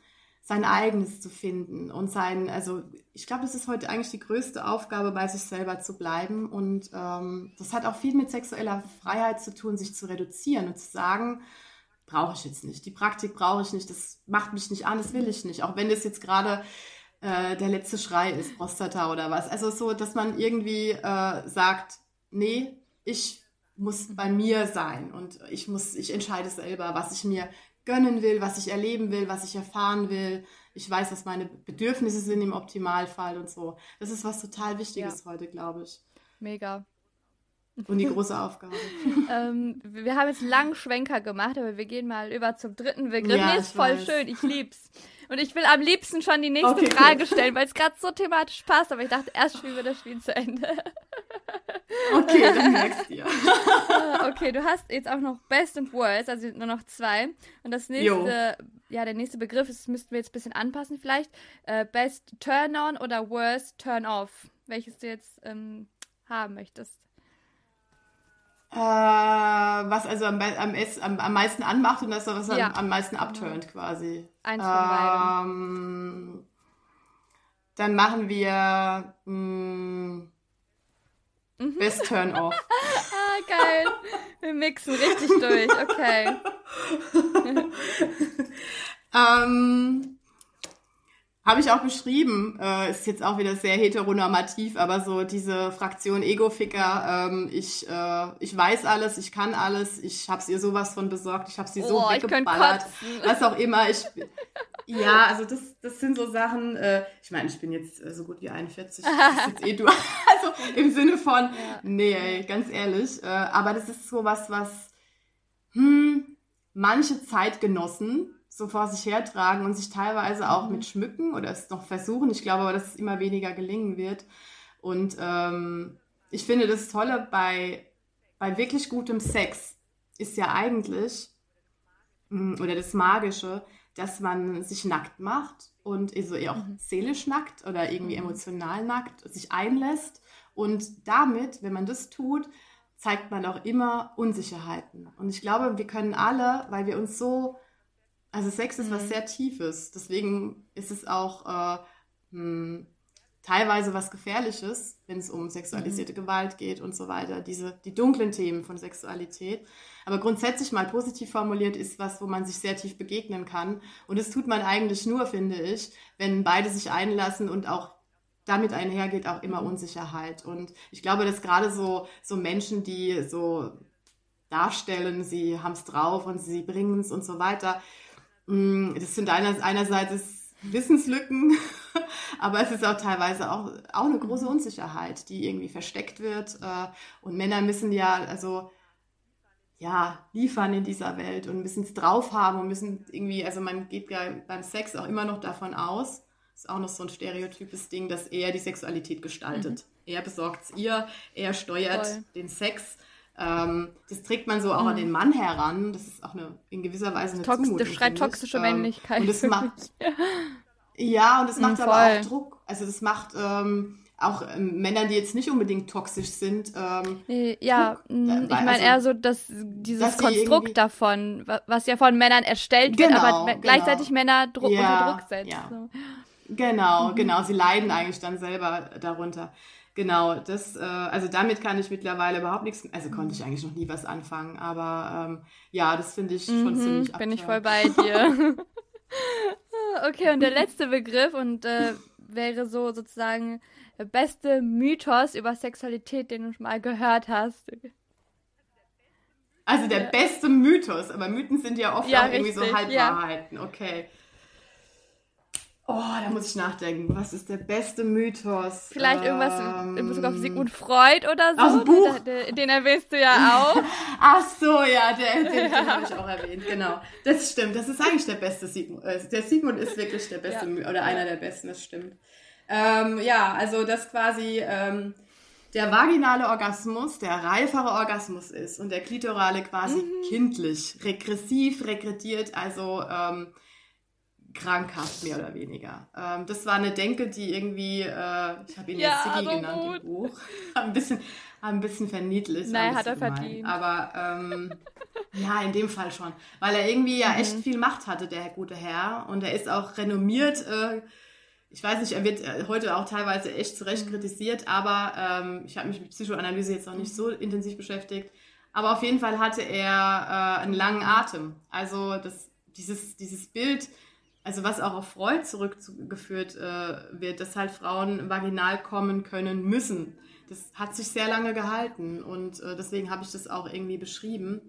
sein eigenes zu finden und sein, also ich glaube, das ist heute eigentlich die größte Aufgabe, bei sich selber zu bleiben. Und ähm, das hat auch viel mit sexueller Freiheit zu tun, sich zu reduzieren und zu sagen, brauche ich jetzt nicht. Die Praktik brauche ich nicht, das macht mich nicht an, das will ich nicht. Auch wenn das jetzt gerade äh, der letzte Schrei ist, Prostata oder was. Also so, dass man irgendwie äh, sagt, nee, ich muss bei mir sein und ich muss, ich entscheide selber, was ich mir gönnen will, was ich erleben will, was ich erfahren will. Ich weiß, was meine Bedürfnisse sind im Optimalfall und so. Das ist was total Wichtiges heute, glaube ich. Mega. Und die große Aufgabe. ähm, wir haben jetzt lang Schwenker gemacht, aber wir gehen mal über zum dritten Begriff. Ja, nee, ist voll weiß. schön, ich lieb's. Und ich will am liebsten schon die nächste Okay, Frage stellen, weil es gerade so thematisch passt, aber ich dachte, erst spielen wir das Spiel zu Ende. Okay, dann merkst du okay, du hast jetzt auch noch Best und Worst, also nur noch zwei. Und das nächste, ja, der nächste Begriff, das müssten wir jetzt ein bisschen anpassen vielleicht. Äh, Best Turn On oder Worst Turn Off, welches du jetzt ähm, haben möchtest. Äh, was also am, am, am, am meisten anmacht und das, was Ja. am, am meisten abturnt quasi. Eins von. Ähm, dann machen wir mh, Mhm. Best Turn Off. Ah, geil. Wir mixen richtig durch, okay. ähm, Habe ich auch beschrieben, äh, ist jetzt auch wieder sehr heteronormativ, aber so diese Fraktion Ego-Ficker, ähm, ich, äh, ich weiß alles, ich kann alles, ich habe ihr sowas von besorgt, ich habe sie so Oh, weggeballert, was auch immer. Ich, ja, also das, das sind so Sachen, äh, ich meine, ich bin jetzt äh, so gut wie 41, das ist jetzt eh du, also im Sinne von, nee, ey, ganz ehrlich, äh, aber das ist so was, was, hm, manche Zeitgenossen so vor sich hertragen und sich teilweise auch mit schmücken oder es noch versuchen. Ich glaube aber, dass es immer weniger gelingen wird. Und ähm, ich finde das Tolle bei, bei wirklich gutem Sex ist ja eigentlich, mh, oder das Magische, dass man sich nackt macht und also eher auch seelisch nackt oder irgendwie emotional nackt, sich einlässt. Und damit, wenn man das tut, zeigt man auch immer Unsicherheiten. Und ich glaube, wir können alle, weil wir uns so, also Sex ist was sehr Tiefes, deswegen ist es auch äh, hm, teilweise was Gefährliches, wenn es um sexualisierte Gewalt geht und so weiter, diese, die dunklen Themen von Sexualität. Aber grundsätzlich mal positiv formuliert ist was, wo man sich sehr tief begegnen kann. Und das tut man eigentlich nur, finde ich, wenn beide sich einlassen und auch damit einhergeht auch immer Unsicherheit. Und ich glaube, dass gerade so, so Menschen, die so darstellen, sie haben es drauf und sie bringen es und so weiter, mh, das sind einer, einerseits Wissenslücken, aber es ist auch teilweise auch, auch eine große Unsicherheit, die irgendwie versteckt wird. Äh, und Männer müssen ja, also ja, liefern in dieser Welt und müssen es drauf haben und müssen irgendwie, also man geht ja beim Sex auch immer noch davon aus, ist auch noch so ein stereotypes Ding, dass er die Sexualität gestaltet. Er besorgt es ihr, er steuert Voll. den Sex. Ähm, das trägt man so auch an den Mann heran. Das ist auch eine, in gewisser Weise eine Tox Zumutung, das schreit toxische Ähm, Männlichkeit. Und das macht, ja, und es macht Mm, aber auch Druck. Also das macht, ähm, auch ähm, Männern, die jetzt nicht unbedingt toxisch sind. Ähm, nee, ja, Druck, mm, ich meine also, eher so, dass dieses dass Konstrukt davon, was ja von Männern erstellt genau, wird, aber genau. gleichzeitig Männer Druck ja, unter Druck setzt. Ja. So. Genau, mhm. genau. Sie leiden eigentlich dann selber darunter. Genau, das, äh, also damit kann ich mittlerweile überhaupt nichts, also konnte ich eigentlich noch nie was anfangen, aber ähm, ja, das finde ich schon mhm, ziemlich Bin ich voll bei dir. okay, und der letzte Begriff und äh, wäre so sozusagen der beste Mythos über Sexualität, den du schon mal gehört hast. Also der beste Mythos, aber Mythen sind ja oft ja, auch richtig, irgendwie so Halbwahrheiten, ja. okay. Oh, da muss ich nachdenken. Was ist der beste Mythos? Vielleicht irgendwas ähm, in Bezug auf Sigmund Freud oder so. Aus dem Buch? Den, den erwähnst du ja auch. Ach so, ja, der, den, den habe ich auch erwähnt, genau. Das stimmt, das ist eigentlich der beste Sigmund. Äh, der Sigmund ist wirklich der beste, ja. oder einer der besten, das stimmt. Ähm, ja, also das quasi ähm, der vaginale Orgasmus der reifere Orgasmus ist und der klitorale quasi mhm. kindlich, regressiv, regrediert, also... Ähm, krankhaft, mehr oder weniger. Ähm, das war eine Denke, die irgendwie, äh, ich habe ihn ja, jetzt Siggi genannt gut. im Buch, ein bisschen, ein bisschen verniedlicht. Nein, hat er gemein. verdient. Aber ähm, ja, in dem Fall schon. Weil er irgendwie ja echt mhm. viel Macht hatte, der gute Herr. Und er ist auch renommiert. Äh, ich weiß nicht, er wird äh, heute auch teilweise echt zurecht mhm. kritisiert, aber ähm, ich habe mich mit Psychoanalyse jetzt noch nicht so intensiv beschäftigt. Aber auf jeden Fall hatte er äh, einen langen Atem. Also das, dieses, dieses Bild, also was auch auf Freud zurückgeführt äh, wird, dass halt Frauen vaginal kommen können müssen. Das hat sich sehr lange gehalten und äh, deswegen habe ich das auch irgendwie beschrieben.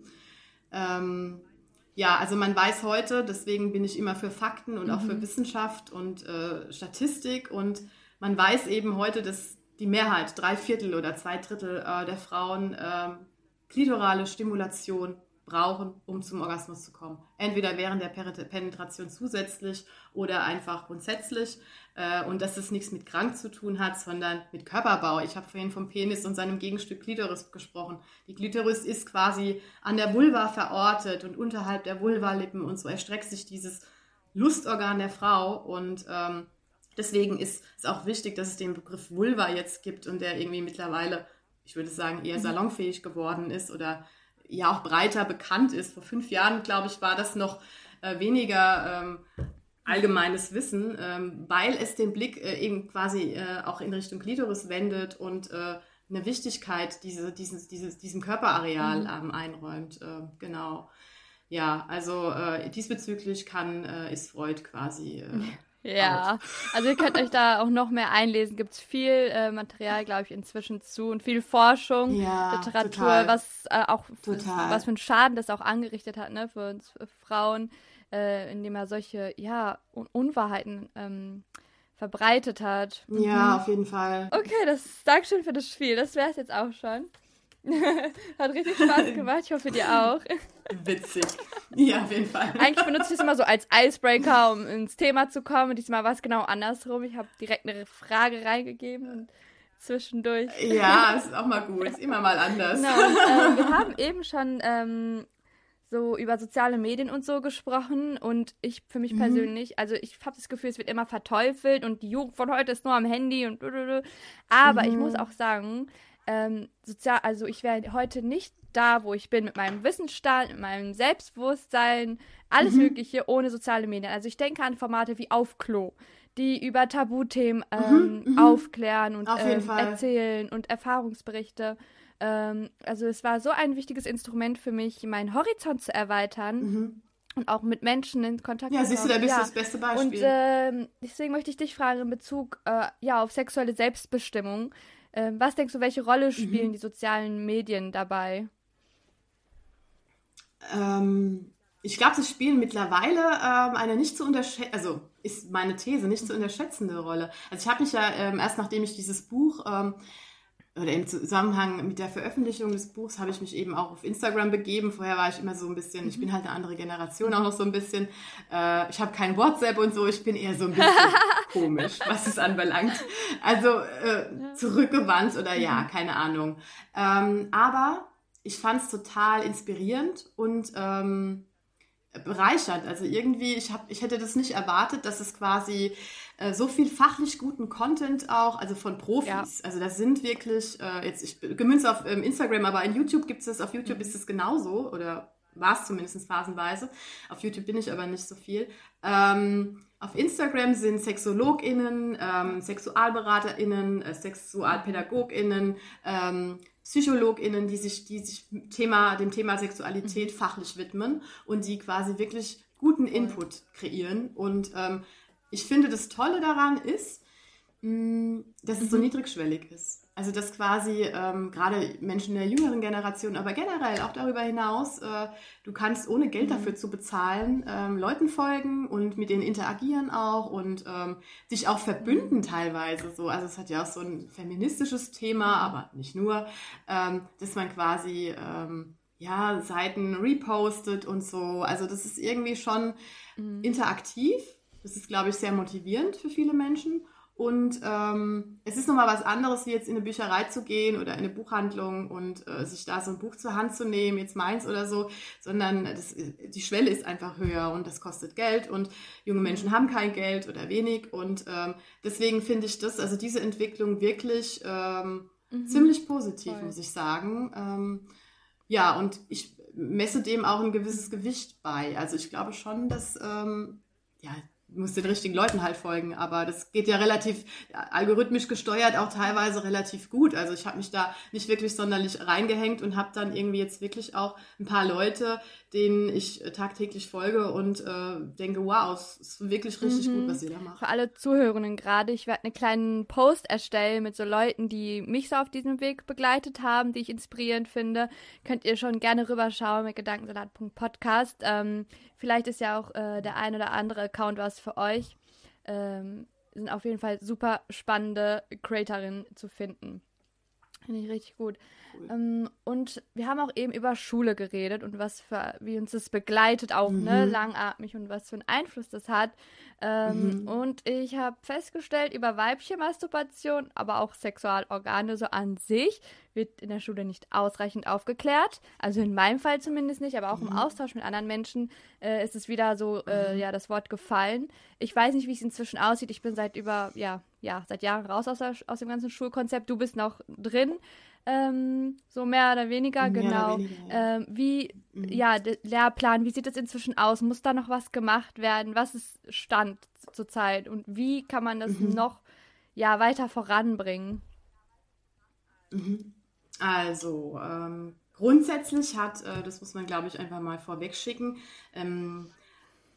Ähm, ja, also man weiß heute, deswegen bin ich immer für Fakten und auch für mhm. Wissenschaft und äh, Statistik und man weiß eben heute, dass die Mehrheit, drei Viertel oder zwei Drittel äh, der Frauen ähm, klitorale Stimulation brauchen, um zum Orgasmus zu kommen. Entweder während der Penetration zusätzlich oder einfach grundsätzlich. Äh, und dass es nichts mit krank zu tun hat, sondern mit Körperbau. Ich habe vorhin vom Penis und seinem Gegenstück Klitoris gesprochen. Die Klitoris ist quasi an der Vulva verortet und unterhalb der Vulvalippen und so erstreckt sich dieses Lustorgan der Frau und ähm, deswegen ist es auch wichtig, dass es den Begriff Vulva jetzt gibt und der irgendwie mittlerweile, ich würde sagen, eher mhm. salonfähig geworden ist oder ja auch breiter bekannt ist. Vor fünf Jahren, glaube ich, war das noch äh, weniger ähm, allgemeines Wissen, ähm, weil es den Blick äh, eben quasi äh, auch in Richtung Klitoris wendet und äh, eine Wichtigkeit diese, dieses, dieses, diesem Körperareal mhm. ähm, einräumt. Äh, genau. Ja, also äh, diesbezüglich kann, ist Freud quasi ja, out. also ihr könnt euch da auch noch mehr einlesen. Gibt es viel äh, Material, glaube ich, inzwischen zu und viel Forschung, ja, Literatur, total. was äh, auch total. was für einen Schaden das auch angerichtet hat, ne, für uns für Frauen, äh, indem er solche ja Un Unwahrheiten ähm, verbreitet hat. Ja, mhm. auf jeden Fall. Okay, das Dankeschön für das Spiel. Das wäre es jetzt auch schon. Hat richtig Spaß gemacht. Ich hoffe, dir auch. Witzig. Ja, auf jeden Fall. Eigentlich benutze ich das immer so als Icebreaker, um ins Thema zu kommen. Diesmal war es genau andersrum. Ich habe direkt eine Frage reingegeben und zwischendurch. Ja, ist auch mal gut. Ist immer mal anders. Genau. Und, äh, wir haben eben schon ähm, so über soziale Medien und so gesprochen und ich für mich mhm. persönlich, also ich habe das Gefühl, es wird immer verteufelt und die Jugend von heute ist nur am Handy und aber mhm. ich muss auch sagen, ähm, sozial, also ich wäre heute nicht da, wo ich bin, mit meinem Wissensstand, mit meinem Selbstbewusstsein, alles mhm. Mögliche ohne soziale Medien. Also ich denke an Formate wie Aufklo, die über Tabuthemen mhm, ähm, mhm, aufklären und ähm, erzählen und Erfahrungsberichte. Ähm, also es war so ein wichtiges Instrument für mich, meinen Horizont zu erweitern. Mhm. Und auch mit Menschen in Kontakt Ja, siehst du, da bist ja. du das beste Beispiel. Und ähm, deswegen möchte ich dich fragen in Bezug äh, ja, auf sexuelle Selbstbestimmung. Ähm, was denkst du, welche Rolle spielen mhm. die sozialen Medien dabei? Ähm, ich glaube, sie spielen mittlerweile ähm, eine nicht zu unterschätzen, also ist meine These, nicht zu unterschätzende Rolle. Also ich habe mich ja ähm, erst nachdem ich dieses Buch ähm, oder im Zusammenhang mit der Veröffentlichung des Buchs habe ich mich eben auch auf Instagram begeben. Vorher war ich immer so ein bisschen, ich bin halt eine andere Generation auch noch so ein bisschen. Äh, ich habe kein WhatsApp und so, ich bin eher so ein bisschen komisch, was es anbelangt. Also äh, zurückgewandt oder ja, mhm. keine Ahnung. Ähm, aber ich fand es total inspirierend und ähm, bereichernd. Also irgendwie, ich, hab, ich hätte das nicht erwartet, dass es quasi äh, so viel fachlich guten Content auch, also von Profis. Ja. Also das sind wirklich, äh, jetzt ich gemünzt auf ähm, Instagram, aber in YouTube gibt es das, auf YouTube mhm. ist es genauso oder war es zumindest phasenweise. Auf YouTube bin ich aber nicht so viel. Ähm, auf Instagram sind SexologInnen, ähm, SexualberaterInnen, äh, SexualpädagogInnen, ähm, PsychologInnen, die sich, die sich Thema, dem Thema Sexualität mhm. fachlich widmen und die quasi wirklich guten Input kreieren. Und ähm, ich finde, das Tolle daran ist, mm, dass es so mhm. niedrigschwellig ist. Also dass quasi ähm, gerade Menschen der jüngeren Generation, aber generell auch darüber hinaus, äh, du kannst ohne Geld mhm. dafür zu bezahlen, ähm, Leuten folgen und mit denen interagieren auch und ähm, dich auch verbünden teilweise so. Also es hat ja auch so ein feministisches Thema, aber nicht nur, ähm, dass man quasi ähm, ja Seiten repostet und so. Also das ist irgendwie schon mhm. interaktiv. Das ist, glaube ich, sehr motivierend für viele Menschen. Und ähm, es ist nochmal was anderes, wie jetzt in eine Bücherei zu gehen oder in eine Buchhandlung und äh, sich da so ein Buch zur Hand zu nehmen, jetzt meins oder so, sondern das, die Schwelle ist einfach höher und das kostet Geld und junge Menschen haben kein Geld oder wenig. Und ähm, deswegen finde ich das, also diese Entwicklung wirklich ähm, mhm. ziemlich positiv, Voll. muss ich sagen. Ähm, ja, und ich messe dem auch ein gewisses Gewicht bei. Also ich glaube schon, dass ähm, ja, muss den richtigen Leuten halt folgen, aber das geht ja relativ algorithmisch gesteuert auch teilweise relativ gut. Also ich habe mich da nicht wirklich sonderlich reingehängt und habe dann irgendwie jetzt wirklich auch ein paar Leute, denen ich tagtäglich folge und äh, denke, wow, es ist wirklich richtig mhm. gut, was ihr da macht. Für alle Zuhörenden gerade, ich werde einen kleinen Post erstellen mit so Leuten, die mich so auf diesem Weg begleitet haben, die ich inspirierend finde. Könnt ihr schon gerne rüberschauen mit gedankensalat.podcast. Ähm, vielleicht ist ja auch äh, der ein oder andere Account was für euch. Ähm, sind auf jeden Fall super spannende Creatorinnen zu finden. Finde ich richtig gut. Cool. Ähm, und wir haben auch eben über Schule geredet und was für, wie uns das begleitet auch, ne, mhm. ne, langatmig und was für einen Einfluss das hat. Ähm, mhm. Und ich habe festgestellt, über weibliche Masturbation, aber auch Sexualorgane so an sich, wird in der Schule nicht ausreichend aufgeklärt. Also in meinem Fall zumindest nicht, aber auch mhm. im Austausch mit anderen Menschen äh, ist es wieder so, äh, mhm. ja, das Wort gefallen. Ich weiß nicht, wie es inzwischen aussieht. Ich bin seit über, ja, ja, seit Jahren raus aus, der, aus dem ganzen Schulkonzept. Du bist noch drin. Ähm, so mehr oder weniger, mehr genau. Oder weniger, ja. Ähm, wie, mhm. ja, der Lehrplan, wie sieht das inzwischen aus? Muss da noch was gemacht werden? Was ist Stand zurzeit? Und wie kann man das mhm. noch, ja, weiter voranbringen? Mhm. Also, ähm, grundsätzlich hat, äh, das muss man, glaube ich, einfach mal vorweg schicken, ähm,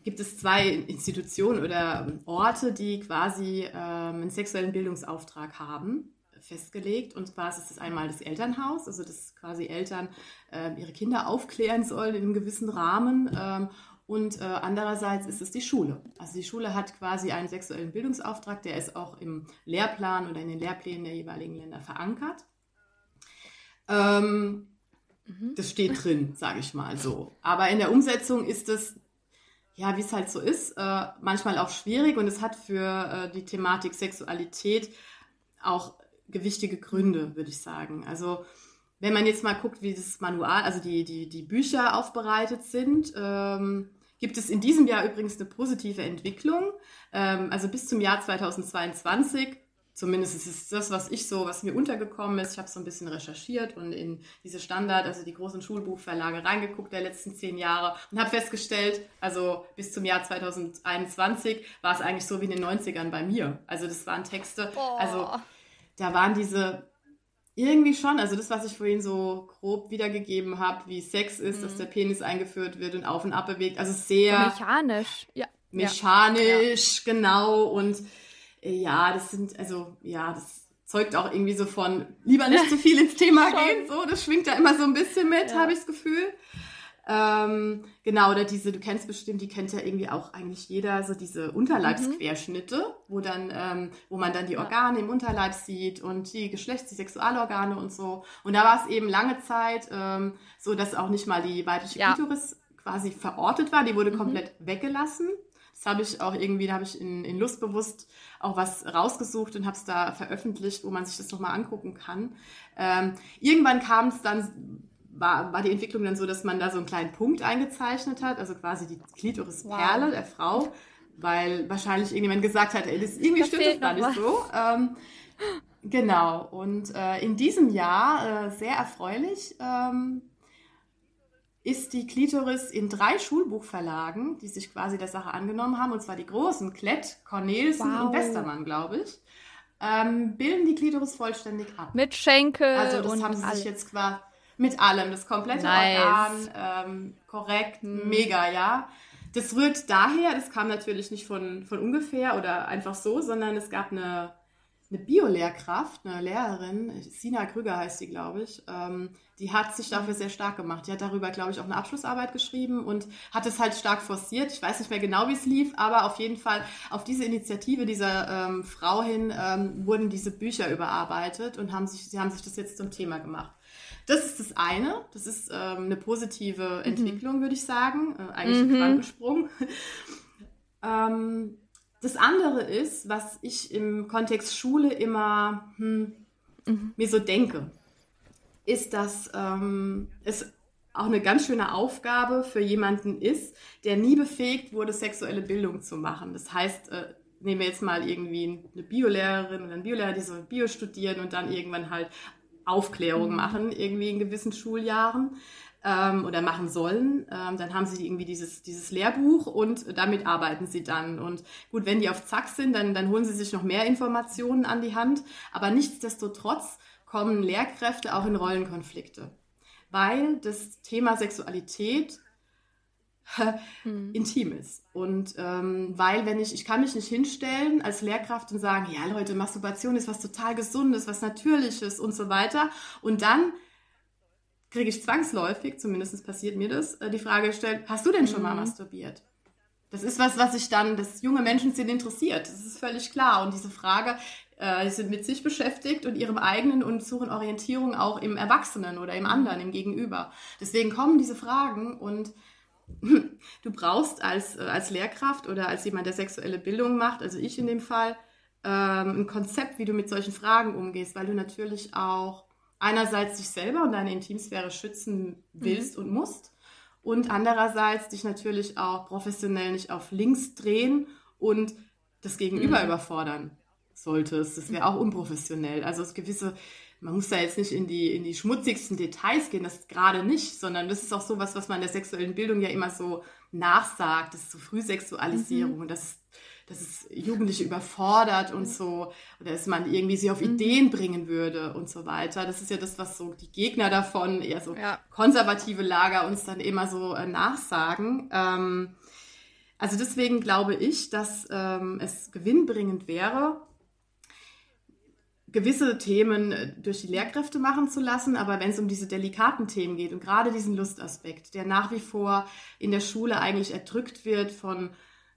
gibt es zwei Institutionen oder Orte, die quasi ähm, einen sexuellen Bildungsauftrag haben festgelegt. Und zwar ist es einmal das Elternhaus, also dass quasi Eltern äh, ihre Kinder aufklären sollen in einem gewissen Rahmen. Ähm, und äh, andererseits ist es die Schule. Also die Schule hat quasi einen sexuellen Bildungsauftrag, der ist auch im Lehrplan oder in den Lehrplänen der jeweiligen Länder verankert. Ähm, mhm. Das steht drin, sage ich mal so. Aber in der Umsetzung ist es ja, wie es halt so ist, äh, manchmal auch schwierig und es hat für äh, die Thematik Sexualität auch gewichtige Gründe, würde ich sagen. Also wenn man jetzt mal guckt, wie das Manual, also die, die, die Bücher aufbereitet sind, ähm, gibt es in diesem Jahr übrigens eine positive Entwicklung. Ähm, also bis zum Jahr 2022 zumindest ist es das, was ich so, was mir untergekommen ist. Ich habe so ein bisschen recherchiert und in diese Standard, also die großen Schulbuchverlage reingeguckt der letzten zehn Jahre und habe festgestellt, also bis zum Jahr 2021 war es eigentlich so wie in den 90ern bei mir. Also das waren Texte, also da waren diese irgendwie schon, also das, was ich vorhin so grob wiedergegeben habe, wie Sex ist, mhm. dass der Penis eingeführt wird und auf und ab bewegt, also sehr mechanisch, ja. Mechanisch, ja. genau und ja, das sind, also ja, das zeugt auch irgendwie so von lieber nicht zu viel ins Thema gehen, so, das schwingt da immer so ein bisschen mit, ja. habe ich das Gefühl. Ähm, genau, oder diese, du kennst bestimmt, die kennt ja irgendwie auch eigentlich jeder, so diese Unterleibsquerschnitte, mhm. wo dann, ähm, wo man dann die Organe im Unterleib sieht und die Geschlechts-, die Sexualorgane und so. Und da war es eben lange Zeit ähm, so, dass auch nicht mal die weibliche ja. Klitoris quasi verortet war, die wurde mhm. komplett weggelassen. Das habe ich auch irgendwie, da habe ich in, in Lustbewusst auch was rausgesucht und habe es da veröffentlicht, wo man sich das nochmal angucken kann. Ähm, irgendwann kam es dann war, war die Entwicklung dann so, dass man da so einen kleinen Punkt eingezeichnet hat, also quasi die Klitorisperle wow. der Frau, weil wahrscheinlich irgendjemand gesagt hat, ey, das, irgendwie da stimmt das gar nicht so. Ähm, genau, und äh, in diesem Jahr, äh, sehr erfreulich, ähm, ist die Klitoris in drei Schulbuchverlagen, die sich quasi der Sache angenommen haben, und zwar die großen, Klett, Cornelsen wow. und Westermann, glaube ich, ähm, bilden die Klitoris vollständig ab. Mit Schenkel. Also das haben sie sich jetzt quasi mit allem, das komplette nice. Organ, ähm, korrekt, hm. mega, ja. Das rührt daher, das kam natürlich nicht von, von ungefähr oder einfach so, sondern es gab eine eine Bio-Lehrkraft, eine Lehrerin, Sina Krüger heißt sie, glaube ich, ähm, die hat sich dafür sehr stark gemacht. Die hat darüber, glaube ich, auch eine Abschlussarbeit geschrieben und hat es halt stark forciert. Ich weiß nicht mehr genau, wie es lief, aber auf jeden Fall auf diese Initiative dieser ähm, Frau hin ähm, wurden diese Bücher überarbeitet und haben sich, sie haben sich das jetzt zum Thema gemacht. Das ist das eine. Das ist ähm, eine positive mhm. Entwicklung, mhm. würde ich sagen. Äh, eigentlich mhm. ein Quantensprung. ähm, das andere ist, was ich im Kontext Schule immer hm, mhm. mir so denke, ist, dass ähm, es auch eine ganz schöne Aufgabe für jemanden ist, der nie befähigt wurde, sexuelle Bildung zu machen. Das heißt, äh, nehmen wir jetzt mal irgendwie eine Biolehrerin oder einen Biolehrer, die so Bio studieren und dann irgendwann halt Aufklärung mhm. machen, irgendwie in gewissen Schuljahren ähm, oder machen sollen. Ähm, dann haben sie irgendwie dieses, dieses Lehrbuch und damit arbeiten sie dann. Und gut, wenn die auf Zack sind, dann, dann holen sie sich noch mehr Informationen an die Hand. Aber nichtsdestotrotz kommen Lehrkräfte auch in Rollenkonflikte, weil das Thema Sexualität hm. intim ist. Und ähm, weil, wenn ich, ich kann mich nicht hinstellen als Lehrkraft und sagen, ja Leute, Masturbation ist was total Gesundes, was Natürliches und so weiter. Und dann kriege ich zwangsläufig, zumindest passiert mir das, äh, die Frage gestellt, hast du denn schon mhm. mal masturbiert? Das ist was, was sich dann, das junge Menschen sind interessiert. Das ist völlig klar. Und diese Frage, äh, sie sind mit sich beschäftigt und ihrem eigenen und suchen Orientierung auch im Erwachsenen oder im anderen, im Gegenüber. Deswegen kommen diese Fragen und du brauchst als, äh, als Lehrkraft oder als jemand, der sexuelle Bildung macht, also ich in dem Fall, ähm, ein Konzept, wie du mit solchen Fragen umgehst, weil du natürlich auch einerseits dich selber und deine Intimsphäre schützen willst mhm. und musst und andererseits dich natürlich auch professionell nicht auf links drehen und das Gegenüber mhm. überfordern solltest. Das wäre auch unprofessionell. Also es gewisse, man muss da jetzt nicht in die, in die schmutzigsten Details gehen, das gerade nicht, sondern das ist auch sowas, was man in der sexuellen Bildung ja immer so nachsagt, das ist so Frühsexualisierung mhm. und das dass es Jugendliche überfordert und so, oder dass man irgendwie sie auf mhm. Ideen bringen würde und so weiter. Das ist ja das, was so die Gegner davon, eher so ja. konservative Lager uns dann immer so äh, nachsagen. Ähm, also deswegen glaube ich, dass ähm, es gewinnbringend wäre, gewisse Themen äh, durch die Lehrkräfte machen zu lassen, aber wenn es um diese delikaten Themen geht und gerade diesen Lustaspekt, der nach wie vor in der Schule eigentlich erdrückt wird von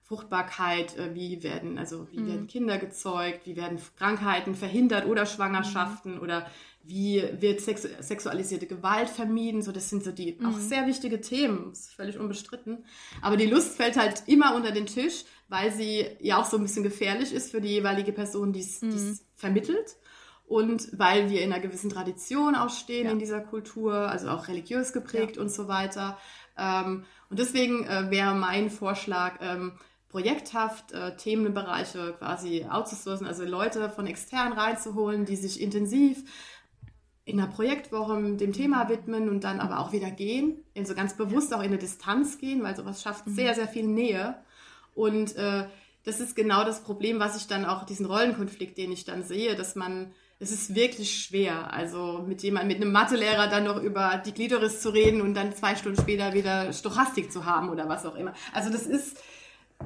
Fruchtbarkeit, äh, wie werden, also wie mhm. werden Kinder gezeugt, wie werden Krankheiten verhindert oder Schwangerschaften mhm. oder wie wird sexu sexualisierte Gewalt vermieden. So, das sind so die mhm. auch sehr wichtige Themen, ist völlig unbestritten. Aber die Lust fällt halt immer unter den Tisch, weil sie ja auch so ein bisschen gefährlich ist für die jeweilige Person, die es mhm. vermittelt. Und weil wir in einer gewissen Tradition auch stehen ja. in dieser Kultur, also auch religiös geprägt ja. und so weiter. Ähm, und deswegen äh, wäre mein Vorschlag, ähm, projekthaft äh, Themenbereiche quasi outzusourcen, also Leute von extern reinzuholen, die sich intensiv in einer Projektwoche dem Thema widmen und dann aber auch wieder gehen, also ganz bewusst auch in eine Distanz gehen, weil sowas schafft mhm. sehr, sehr viel Nähe. Und äh, das ist genau das Problem, was ich dann auch, diesen Rollenkonflikt, den ich dann sehe, dass man, es ist wirklich schwer, also mit jemandem, mit einem Mathelehrer dann noch über die Glidoris zu reden und dann zwei Stunden später wieder Stochastik zu haben oder was auch immer. Also das ist,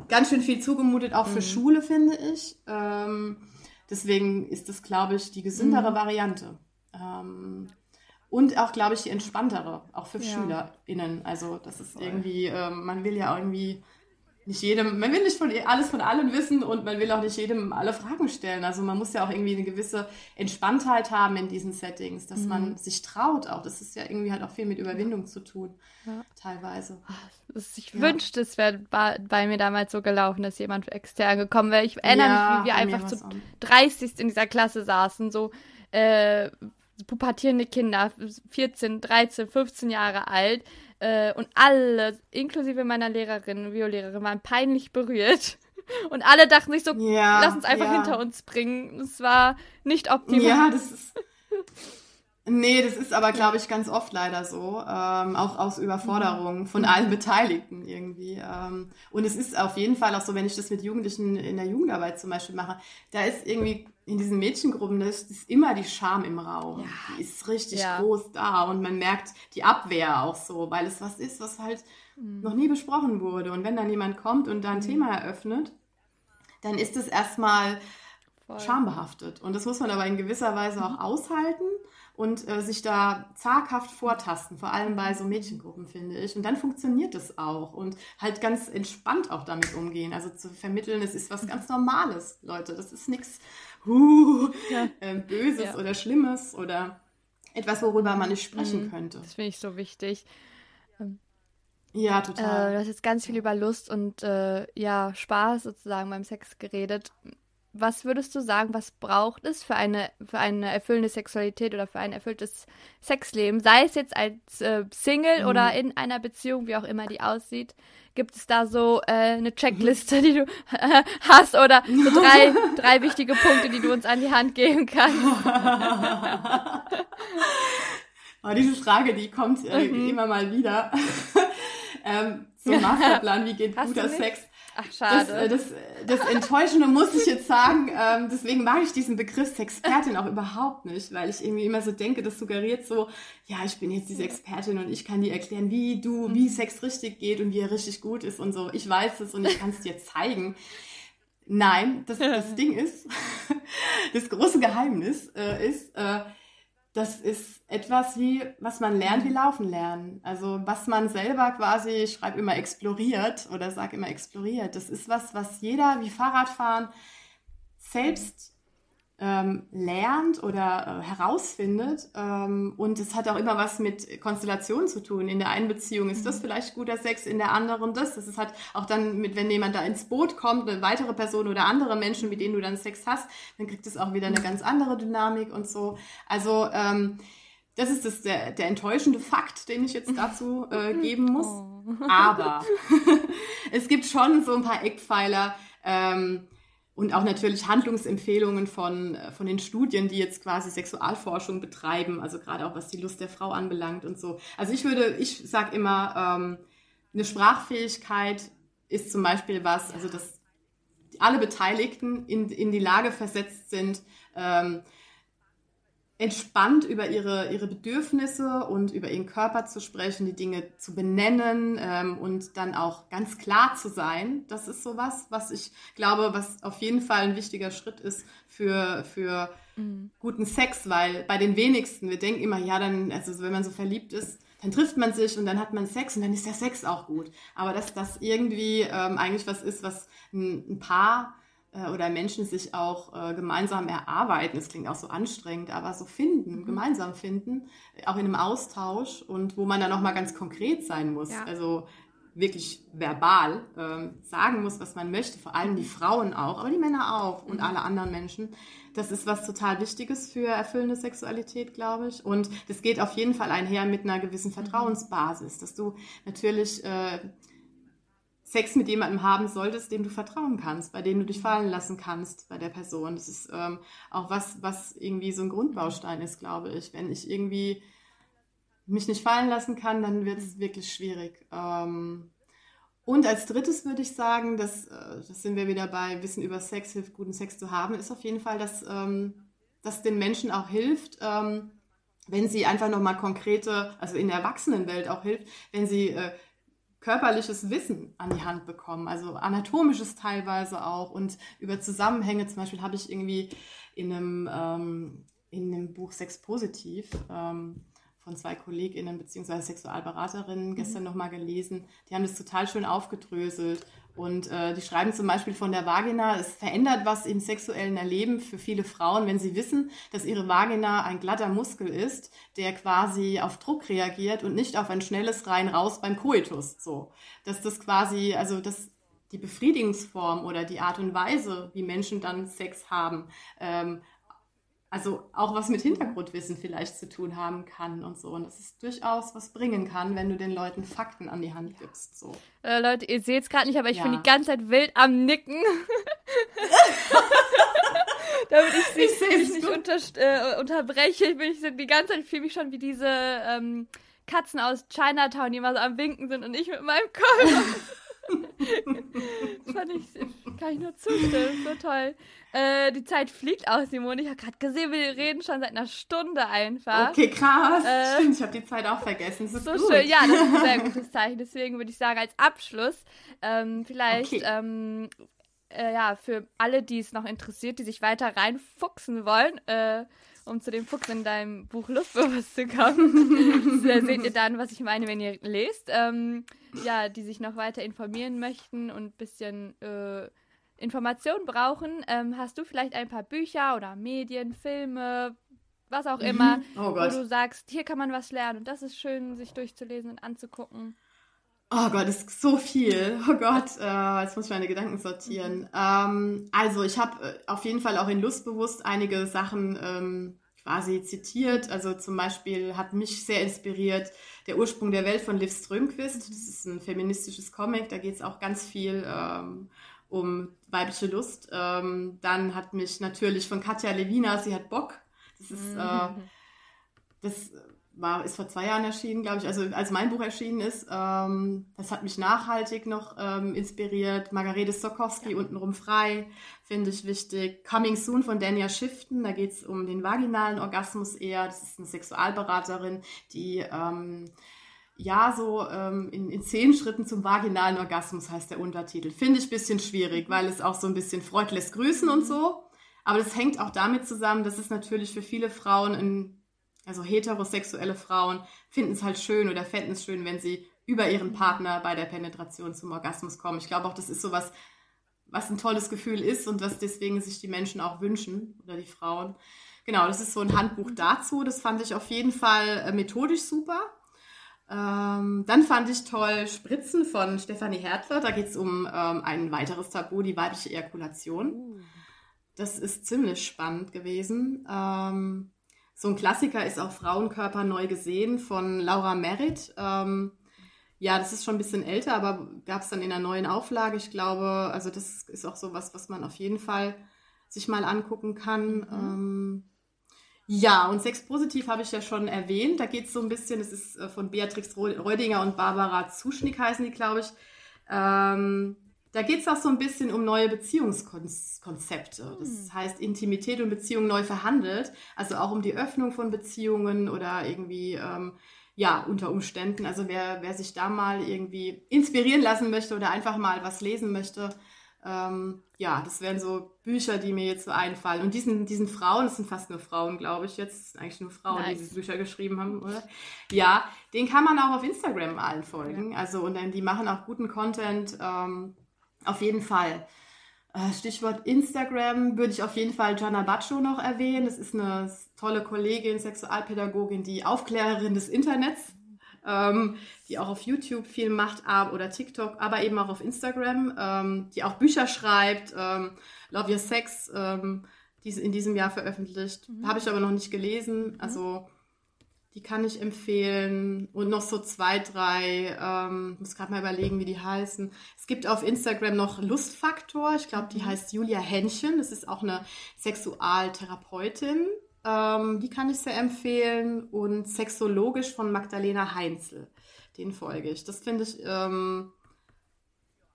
ganz schön viel zugemutet, auch für mhm. Schule, finde ich. Ähm, deswegen ist das, glaube ich, die gesündere mhm. Variante. Ähm, und auch, glaube ich, die entspanntere, auch für ja. SchülerInnen. Also, das ist Voll. irgendwie, ähm, man will ja irgendwie nicht jedem, man will nicht von alles von allem wissen und man will auch nicht jedem alle Fragen stellen. Also man muss ja auch irgendwie eine gewisse Entspanntheit haben in diesen Settings, dass mhm. man sich traut auch. Das ist ja irgendwie halt auch viel mit Überwindung zu tun, ja. teilweise. Ich ja. wünschte, es wäre bei, mir damals so gelaufen, dass jemand extern gekommen wäre. Ich erinnere ja, mich, wie wir einfach zu 30 in dieser Klasse saßen, so äh, pubertierende Kinder, 14, 13, 15 Jahre alt. Äh, und alle, inklusive meiner Lehrerin, Biolehrerin, waren peinlich berührt. Und alle dachten sich so, ja, lass uns einfach ja. hinter uns bringen. Es war nicht optimal. Ja, das ist. Nee, das ist aber, glaube ich, ganz oft leider so. Ähm, auch aus Überforderung von allen Beteiligten irgendwie. Ähm, und es ist auf jeden Fall auch so, wenn ich das mit Jugendlichen in der Jugendarbeit zum Beispiel mache, da ist irgendwie in diesen Mädchengruppen, das ist immer die Scham im Raum. Ja. Die ist richtig ja. groß da und man merkt die Abwehr auch so, weil es was ist, was halt mhm. noch nie besprochen wurde. Und wenn dann jemand kommt und da ein mhm. Thema eröffnet, dann ist es erstmal Voll. schambehaftet. Und das muss man aber in gewisser Weise auch mhm. aushalten und äh, sich da zaghaft vortasten, vor allem bei so Mädchengruppen, finde ich. Und dann funktioniert es auch und halt ganz entspannt auch damit umgehen. Also zu vermitteln, es ist was ganz Normales, Leute. Das ist nichts uh, ja. äh, Böses ja. oder Schlimmes oder etwas, worüber man nicht sprechen mhm. könnte. Das finde ich so wichtig. Ähm, ja, total. Äh, du hast jetzt ganz viel über Lust und äh, ja, Spaß sozusagen beim Sex geredet was würdest du sagen, was braucht es für eine, für eine erfüllende Sexualität oder für ein erfülltes Sexleben? Sei es jetzt als äh, Single mhm. oder in einer Beziehung, wie auch immer die aussieht. Gibt es da so äh, eine Checkliste, die du äh, hast oder so drei, drei wichtige Punkte, die du uns an die Hand geben kannst? oh, diese Frage, die kommt äh, mhm. immer mal wieder. ähm, zum Masterplan, wie geht Hast guter Sex? Ach, schade. Das, äh, das, das Enttäuschende muss ich jetzt sagen. Ähm, deswegen mag ich diesen Begriff Sexpertin auch überhaupt nicht, weil ich irgendwie immer so denke, das suggeriert so, ja, ich bin jetzt diese Expertin und ich kann dir erklären, wie du, wie mhm. Sex richtig geht und wie er richtig gut ist und so. Ich weiß es und ich kann es dir zeigen. Nein, das, das Ding ist, das große Geheimnis äh, ist, äh, das ist etwas wie, was man lernt, wie laufen lernen. Also was man selber quasi, ich schreibe immer exploriert oder sage immer exploriert. Das ist was, was jeder wie Fahrradfahren selbst ähm, lernt oder äh, herausfindet. Ähm, und es hat auch immer was mit Konstellationen zu tun. In der einen Beziehung ist das mhm. vielleicht guter Sex, in der anderen das. Das ist halt auch dann mit, wenn jemand da ins Boot kommt, eine weitere Person oder andere Menschen, mit denen du dann Sex hast, dann kriegt es auch wieder eine ganz andere Dynamik und so. Also ähm, das ist das, der, der enttäuschende Fakt, den ich jetzt dazu äh, geben muss. Oh. Aber es gibt schon so ein paar Eckpfeiler, ähm, und auch natürlich Handlungsempfehlungen von, äh, von den Studien, die jetzt quasi Sexualforschung betreiben, also gerade auch was die Lust der Frau anbelangt und so. Also ich würde, ich sage immer, ähm, eine Sprachfähigkeit ist zum Beispiel was, also dass alle Beteiligten in, in die Lage versetzt sind, ähm, entspannt über ihre, ihre Bedürfnisse und über ihren Körper zu sprechen, die Dinge zu benennen ähm, und dann auch ganz klar zu sein. Das ist sowas, was ich glaube, was auf jeden Fall ein wichtiger Schritt ist für, für mhm. guten Sex, weil bei den wenigsten, wir denken immer, ja, dann, also wenn man so verliebt ist, dann trifft man sich und dann hat man Sex und dann ist der Sex auch gut. Aber dass das irgendwie ähm, eigentlich was ist, was ein, ein Paar äh, oder Menschen sich auch äh, gemeinsam erarbeiten. Das klingt auch so anstrengend, aber so finden, mhm. gemeinsam finden, auch in einem Austausch und wo man dann auch mal ganz konkret sein muss. Ja. Also wirklich verbal ähm, sagen muss, was man möchte, vor allem die Frauen auch, aber die Männer auch und mhm. alle anderen Menschen. Das ist was total Wichtiges für erfüllende Sexualität, glaube ich. Und das geht auf jeden Fall einher mit einer gewissen mhm. Vertrauensbasis, dass du natürlich äh, Sex mit jemandem haben solltest, dem du vertrauen kannst, bei dem du dich fallen lassen kannst bei der Person. Das ist ähm, auch was, was irgendwie so ein Grundbaustein ist, glaube ich. Wenn ich irgendwie mich nicht fallen lassen kann, dann wird es wirklich schwierig. Ähm, und als drittes würde ich sagen, dass, äh, das sind wir wieder bei Wissen über Sex, hilft guten Sex zu haben, ist auf jeden Fall, dass ähm, das den Menschen auch hilft, ähm, wenn sie einfach nochmal konkrete, also in der Erwachsenenwelt auch hilft, wenn sie äh, körperliches Wissen an die Hand bekommen, also anatomisches teilweise auch und über Zusammenhänge. Zum Beispiel habe ich irgendwie in einem, ähm, in einem Buch Sex Positiv ähm, von zwei KollegInnen bzw. Sexualberaterinnen gestern mhm. nochmal gelesen. Die haben das total schön aufgedröselt und äh, die schreiben zum Beispiel von der Vagina, es verändert was im sexuellen Erleben für viele Frauen, wenn sie wissen, dass ihre Vagina ein glatter Muskel ist, der quasi auf Druck reagiert und nicht auf ein schnelles Rein-Raus beim Koitus. So, dass das quasi, also das die Befriedigungsform oder die Art und Weise, wie Menschen dann Sex haben, ähm, also auch was mit Hintergrundwissen vielleicht zu tun haben kann und so. Und dass es durchaus was bringen kann, wenn du den Leuten Fakten an die Hand gibst. So. Äh, Leute, ihr seht es gerade nicht, aber ich ja. bin die ganze Zeit wild am Nicken. Damit ich sie ich nicht unter, äh, unterbreche. Ich bin ich die ganze Zeit fühle mich schon wie diese ähm, Katzen aus Chinatown, die immer so am Winken sind und ich mit meinem Kopf. Fand ich, kann ich nur zustimmen, so toll. Äh, die Zeit fliegt aus, Simone. Ich habe gerade gesehen, wir reden schon seit einer Stunde einfach. Okay, krass. Äh, Stimmt, ich habe die Zeit auch vergessen. Das ist so gut. schön. Ja, das ist ein sehr gutes Zeichen. Deswegen würde ich sagen, als Abschluss, ähm, vielleicht okay. ähm, äh, ja, für alle, die es noch interessiert, die sich weiter reinfuchsen wollen, äh, um zu dem Fuchs in deinem Buch Luftbewusst zu kommen. da seht ihr dann, was ich meine, wenn ihr lest. Ähm, ja, die sich noch weiter informieren möchten und ein bisschen äh, Informationen brauchen. Ähm, hast du vielleicht ein paar Bücher oder Medien, Filme, was auch immer, mhm. oh wo du sagst, hier kann man was lernen und das ist schön, sich durchzulesen und anzugucken? Oh Gott, das ist so viel. Oh Gott, äh, jetzt muss ich meine Gedanken sortieren. Mhm. Ähm, also ich habe äh, auf jeden Fall auch in Lustbewusst einige Sachen ähm, quasi zitiert. Also zum Beispiel hat mich sehr inspiriert Der Ursprung der Welt von Liv Strömquist. Das ist ein feministisches Comic, da geht es auch ganz viel ähm, um weibliche Lust. Ähm, dann hat mich natürlich von Katja Levina, sie hat Bock. Das ist, mhm. äh, das war, ist vor zwei Jahren erschienen, glaube ich, also als mein Buch erschienen ist. Ähm, das hat mich nachhaltig noch ähm, inspiriert. Margarete Stokowski, ja. untenrum frei, finde ich wichtig. Coming Soon von Dania Schiften, da geht es um den vaginalen Orgasmus eher. Das ist eine Sexualberaterin, die ähm, ja, so ähm, in, in zehn Schritten zum vaginalen Orgasmus heißt der Untertitel. Finde ich ein bisschen schwierig, weil es auch so ein bisschen Freud lässt grüßen und so. Aber das hängt auch damit zusammen, dass es natürlich für viele Frauen ein also heterosexuelle Frauen finden es halt schön oder fänden es schön, wenn sie über ihren Partner bei der Penetration zum Orgasmus kommen. Ich glaube auch, das ist sowas, was ein tolles Gefühl ist und was deswegen sich die Menschen auch wünschen oder die Frauen. Genau, das ist so ein Handbuch dazu. Das fand ich auf jeden Fall äh, methodisch super. Ähm, dann fand ich toll Spritzen von Stefanie Hertler. Da geht es um ähm, ein weiteres Tabu, die weibliche Ejakulation. Uh. Das ist ziemlich spannend gewesen. Ähm, so ein Klassiker ist auch Frauenkörper neu gesehen von Laura Merritt. Ähm, ja, das ist schon ein bisschen älter, aber gab es dann in einer neuen Auflage. Ich glaube, also das ist auch so was, was man auf jeden Fall sich mal angucken kann. Mhm. Ja, und Sex Positiv habe ich ja schon erwähnt. Da geht es so ein bisschen, das ist äh, von Beatrix Reudinger und Barbara Zuschnick heißen die, glaube ich. Ähm, da geht es auch so ein bisschen um neue Beziehungskonzepte. Das hm. heißt, Intimität und Beziehung neu verhandelt. Also auch um die Öffnung von Beziehungen oder irgendwie, ähm, ja, unter Umständen. Also wer, wer sich da mal irgendwie inspirieren lassen möchte oder einfach mal was lesen möchte, ähm, ja, das wären so Bücher, die mir jetzt so einfallen. Und diesen, diesen Frauen, das sind fast nur Frauen, glaube ich jetzt, sind eigentlich nur Frauen, nice. die diese Bücher geschrieben haben, oder? Ja, den kann man auch auf Instagram allen folgen. Ja. Also, und dann, die machen auch guten Content. Ähm, auf jeden Fall. Äh, Stichwort Instagram würde ich auf jeden Fall Gianna Baccio noch erwähnen. Das ist eine tolle Kollegin, Sexualpädagogin, die Aufklärerin des Internets, ähm, die auch auf YouTube viel macht oder TikTok, aber eben auch auf Instagram, ähm, die auch Bücher schreibt. Ähm, Love Your Sex, ähm, die in diesem Jahr veröffentlicht. Mhm. Habe ich aber noch nicht gelesen. Also die kann ich empfehlen. Und noch so zwei, drei, ähm, muss gerade mal überlegen, wie die heißen. Es gibt auf Instagram noch Lustfaktor. Ich glaube, die mhm. heißt Julia Henchen. Das ist auch eine Sexualtherapeutin. Ähm, die kann ich sehr empfehlen. Und Sexologisch von Magdalena Heinzel. Den folge ich. Das finde ich ähm,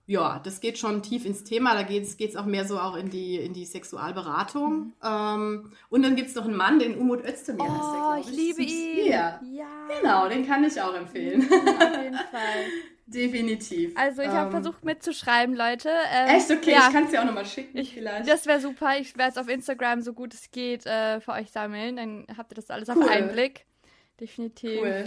ja, das geht schon tief ins Thema. Da geht es auch mehr so auch in die, in die Sexualberatung. Mhm. Ähm, und dann gibt es noch einen Mann, den Umut Özdemir oh, heißt der, ich. liebe ihn. Ja. ja. Genau, den kann ich auch empfehlen. Mhm, auf jeden Fall. Definitiv. Also ich habe ähm, versucht mitzuschreiben, Leute. Ähm, echt? Okay, ja. ich kann es dir auch nochmal schicken ich, vielleicht. Das wäre super. Ich werde es auf Instagram so gut es geht äh, für euch sammeln. Dann habt ihr das alles cool. auf einen Blick. Definitiv. Cool.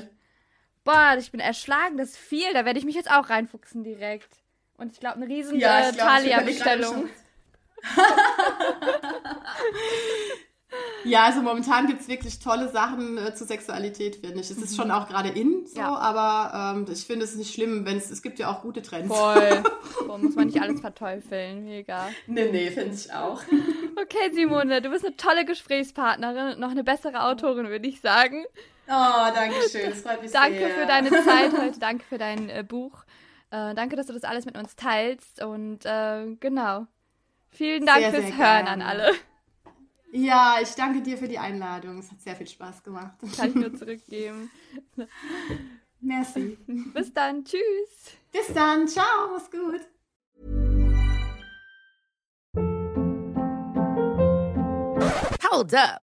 Boah, ich bin erschlagen. Das ist viel. Da werde ich mich jetzt auch reinfuchsen direkt. Und ich glaube, eine riesen ja, äh, Thalia-Bestellung. ja, also momentan gibt es wirklich tolle Sachen äh, zur Sexualität, finde ich. Es ist mhm. schon auch gerade in, so, ja. aber ähm, ich finde es nicht schlimm, wenn es, es gibt ja auch gute Trends. Voll. Boah, muss man nicht alles verteufeln, mega. Nee, nee, finde ich auch. Okay, Simone, du bist eine tolle Gesprächspartnerin und noch eine bessere Autorin, würde ich sagen. Oh, danke schön. Das freut mich danke sehr. für deine Zeit heute. Danke für dein äh, Buch. Äh, danke, dass du das alles mit uns teilst. Und äh, genau. Vielen Dank Sehr, fürs sehr Hören gerne. an alle. Ja, ich danke dir für die Einladung. Es hat sehr viel Spaß gemacht. Kann ich nur zurückgeben. Merci. Bis dann. Tschüss. Bis dann. Ciao. Mach's gut. Hold up.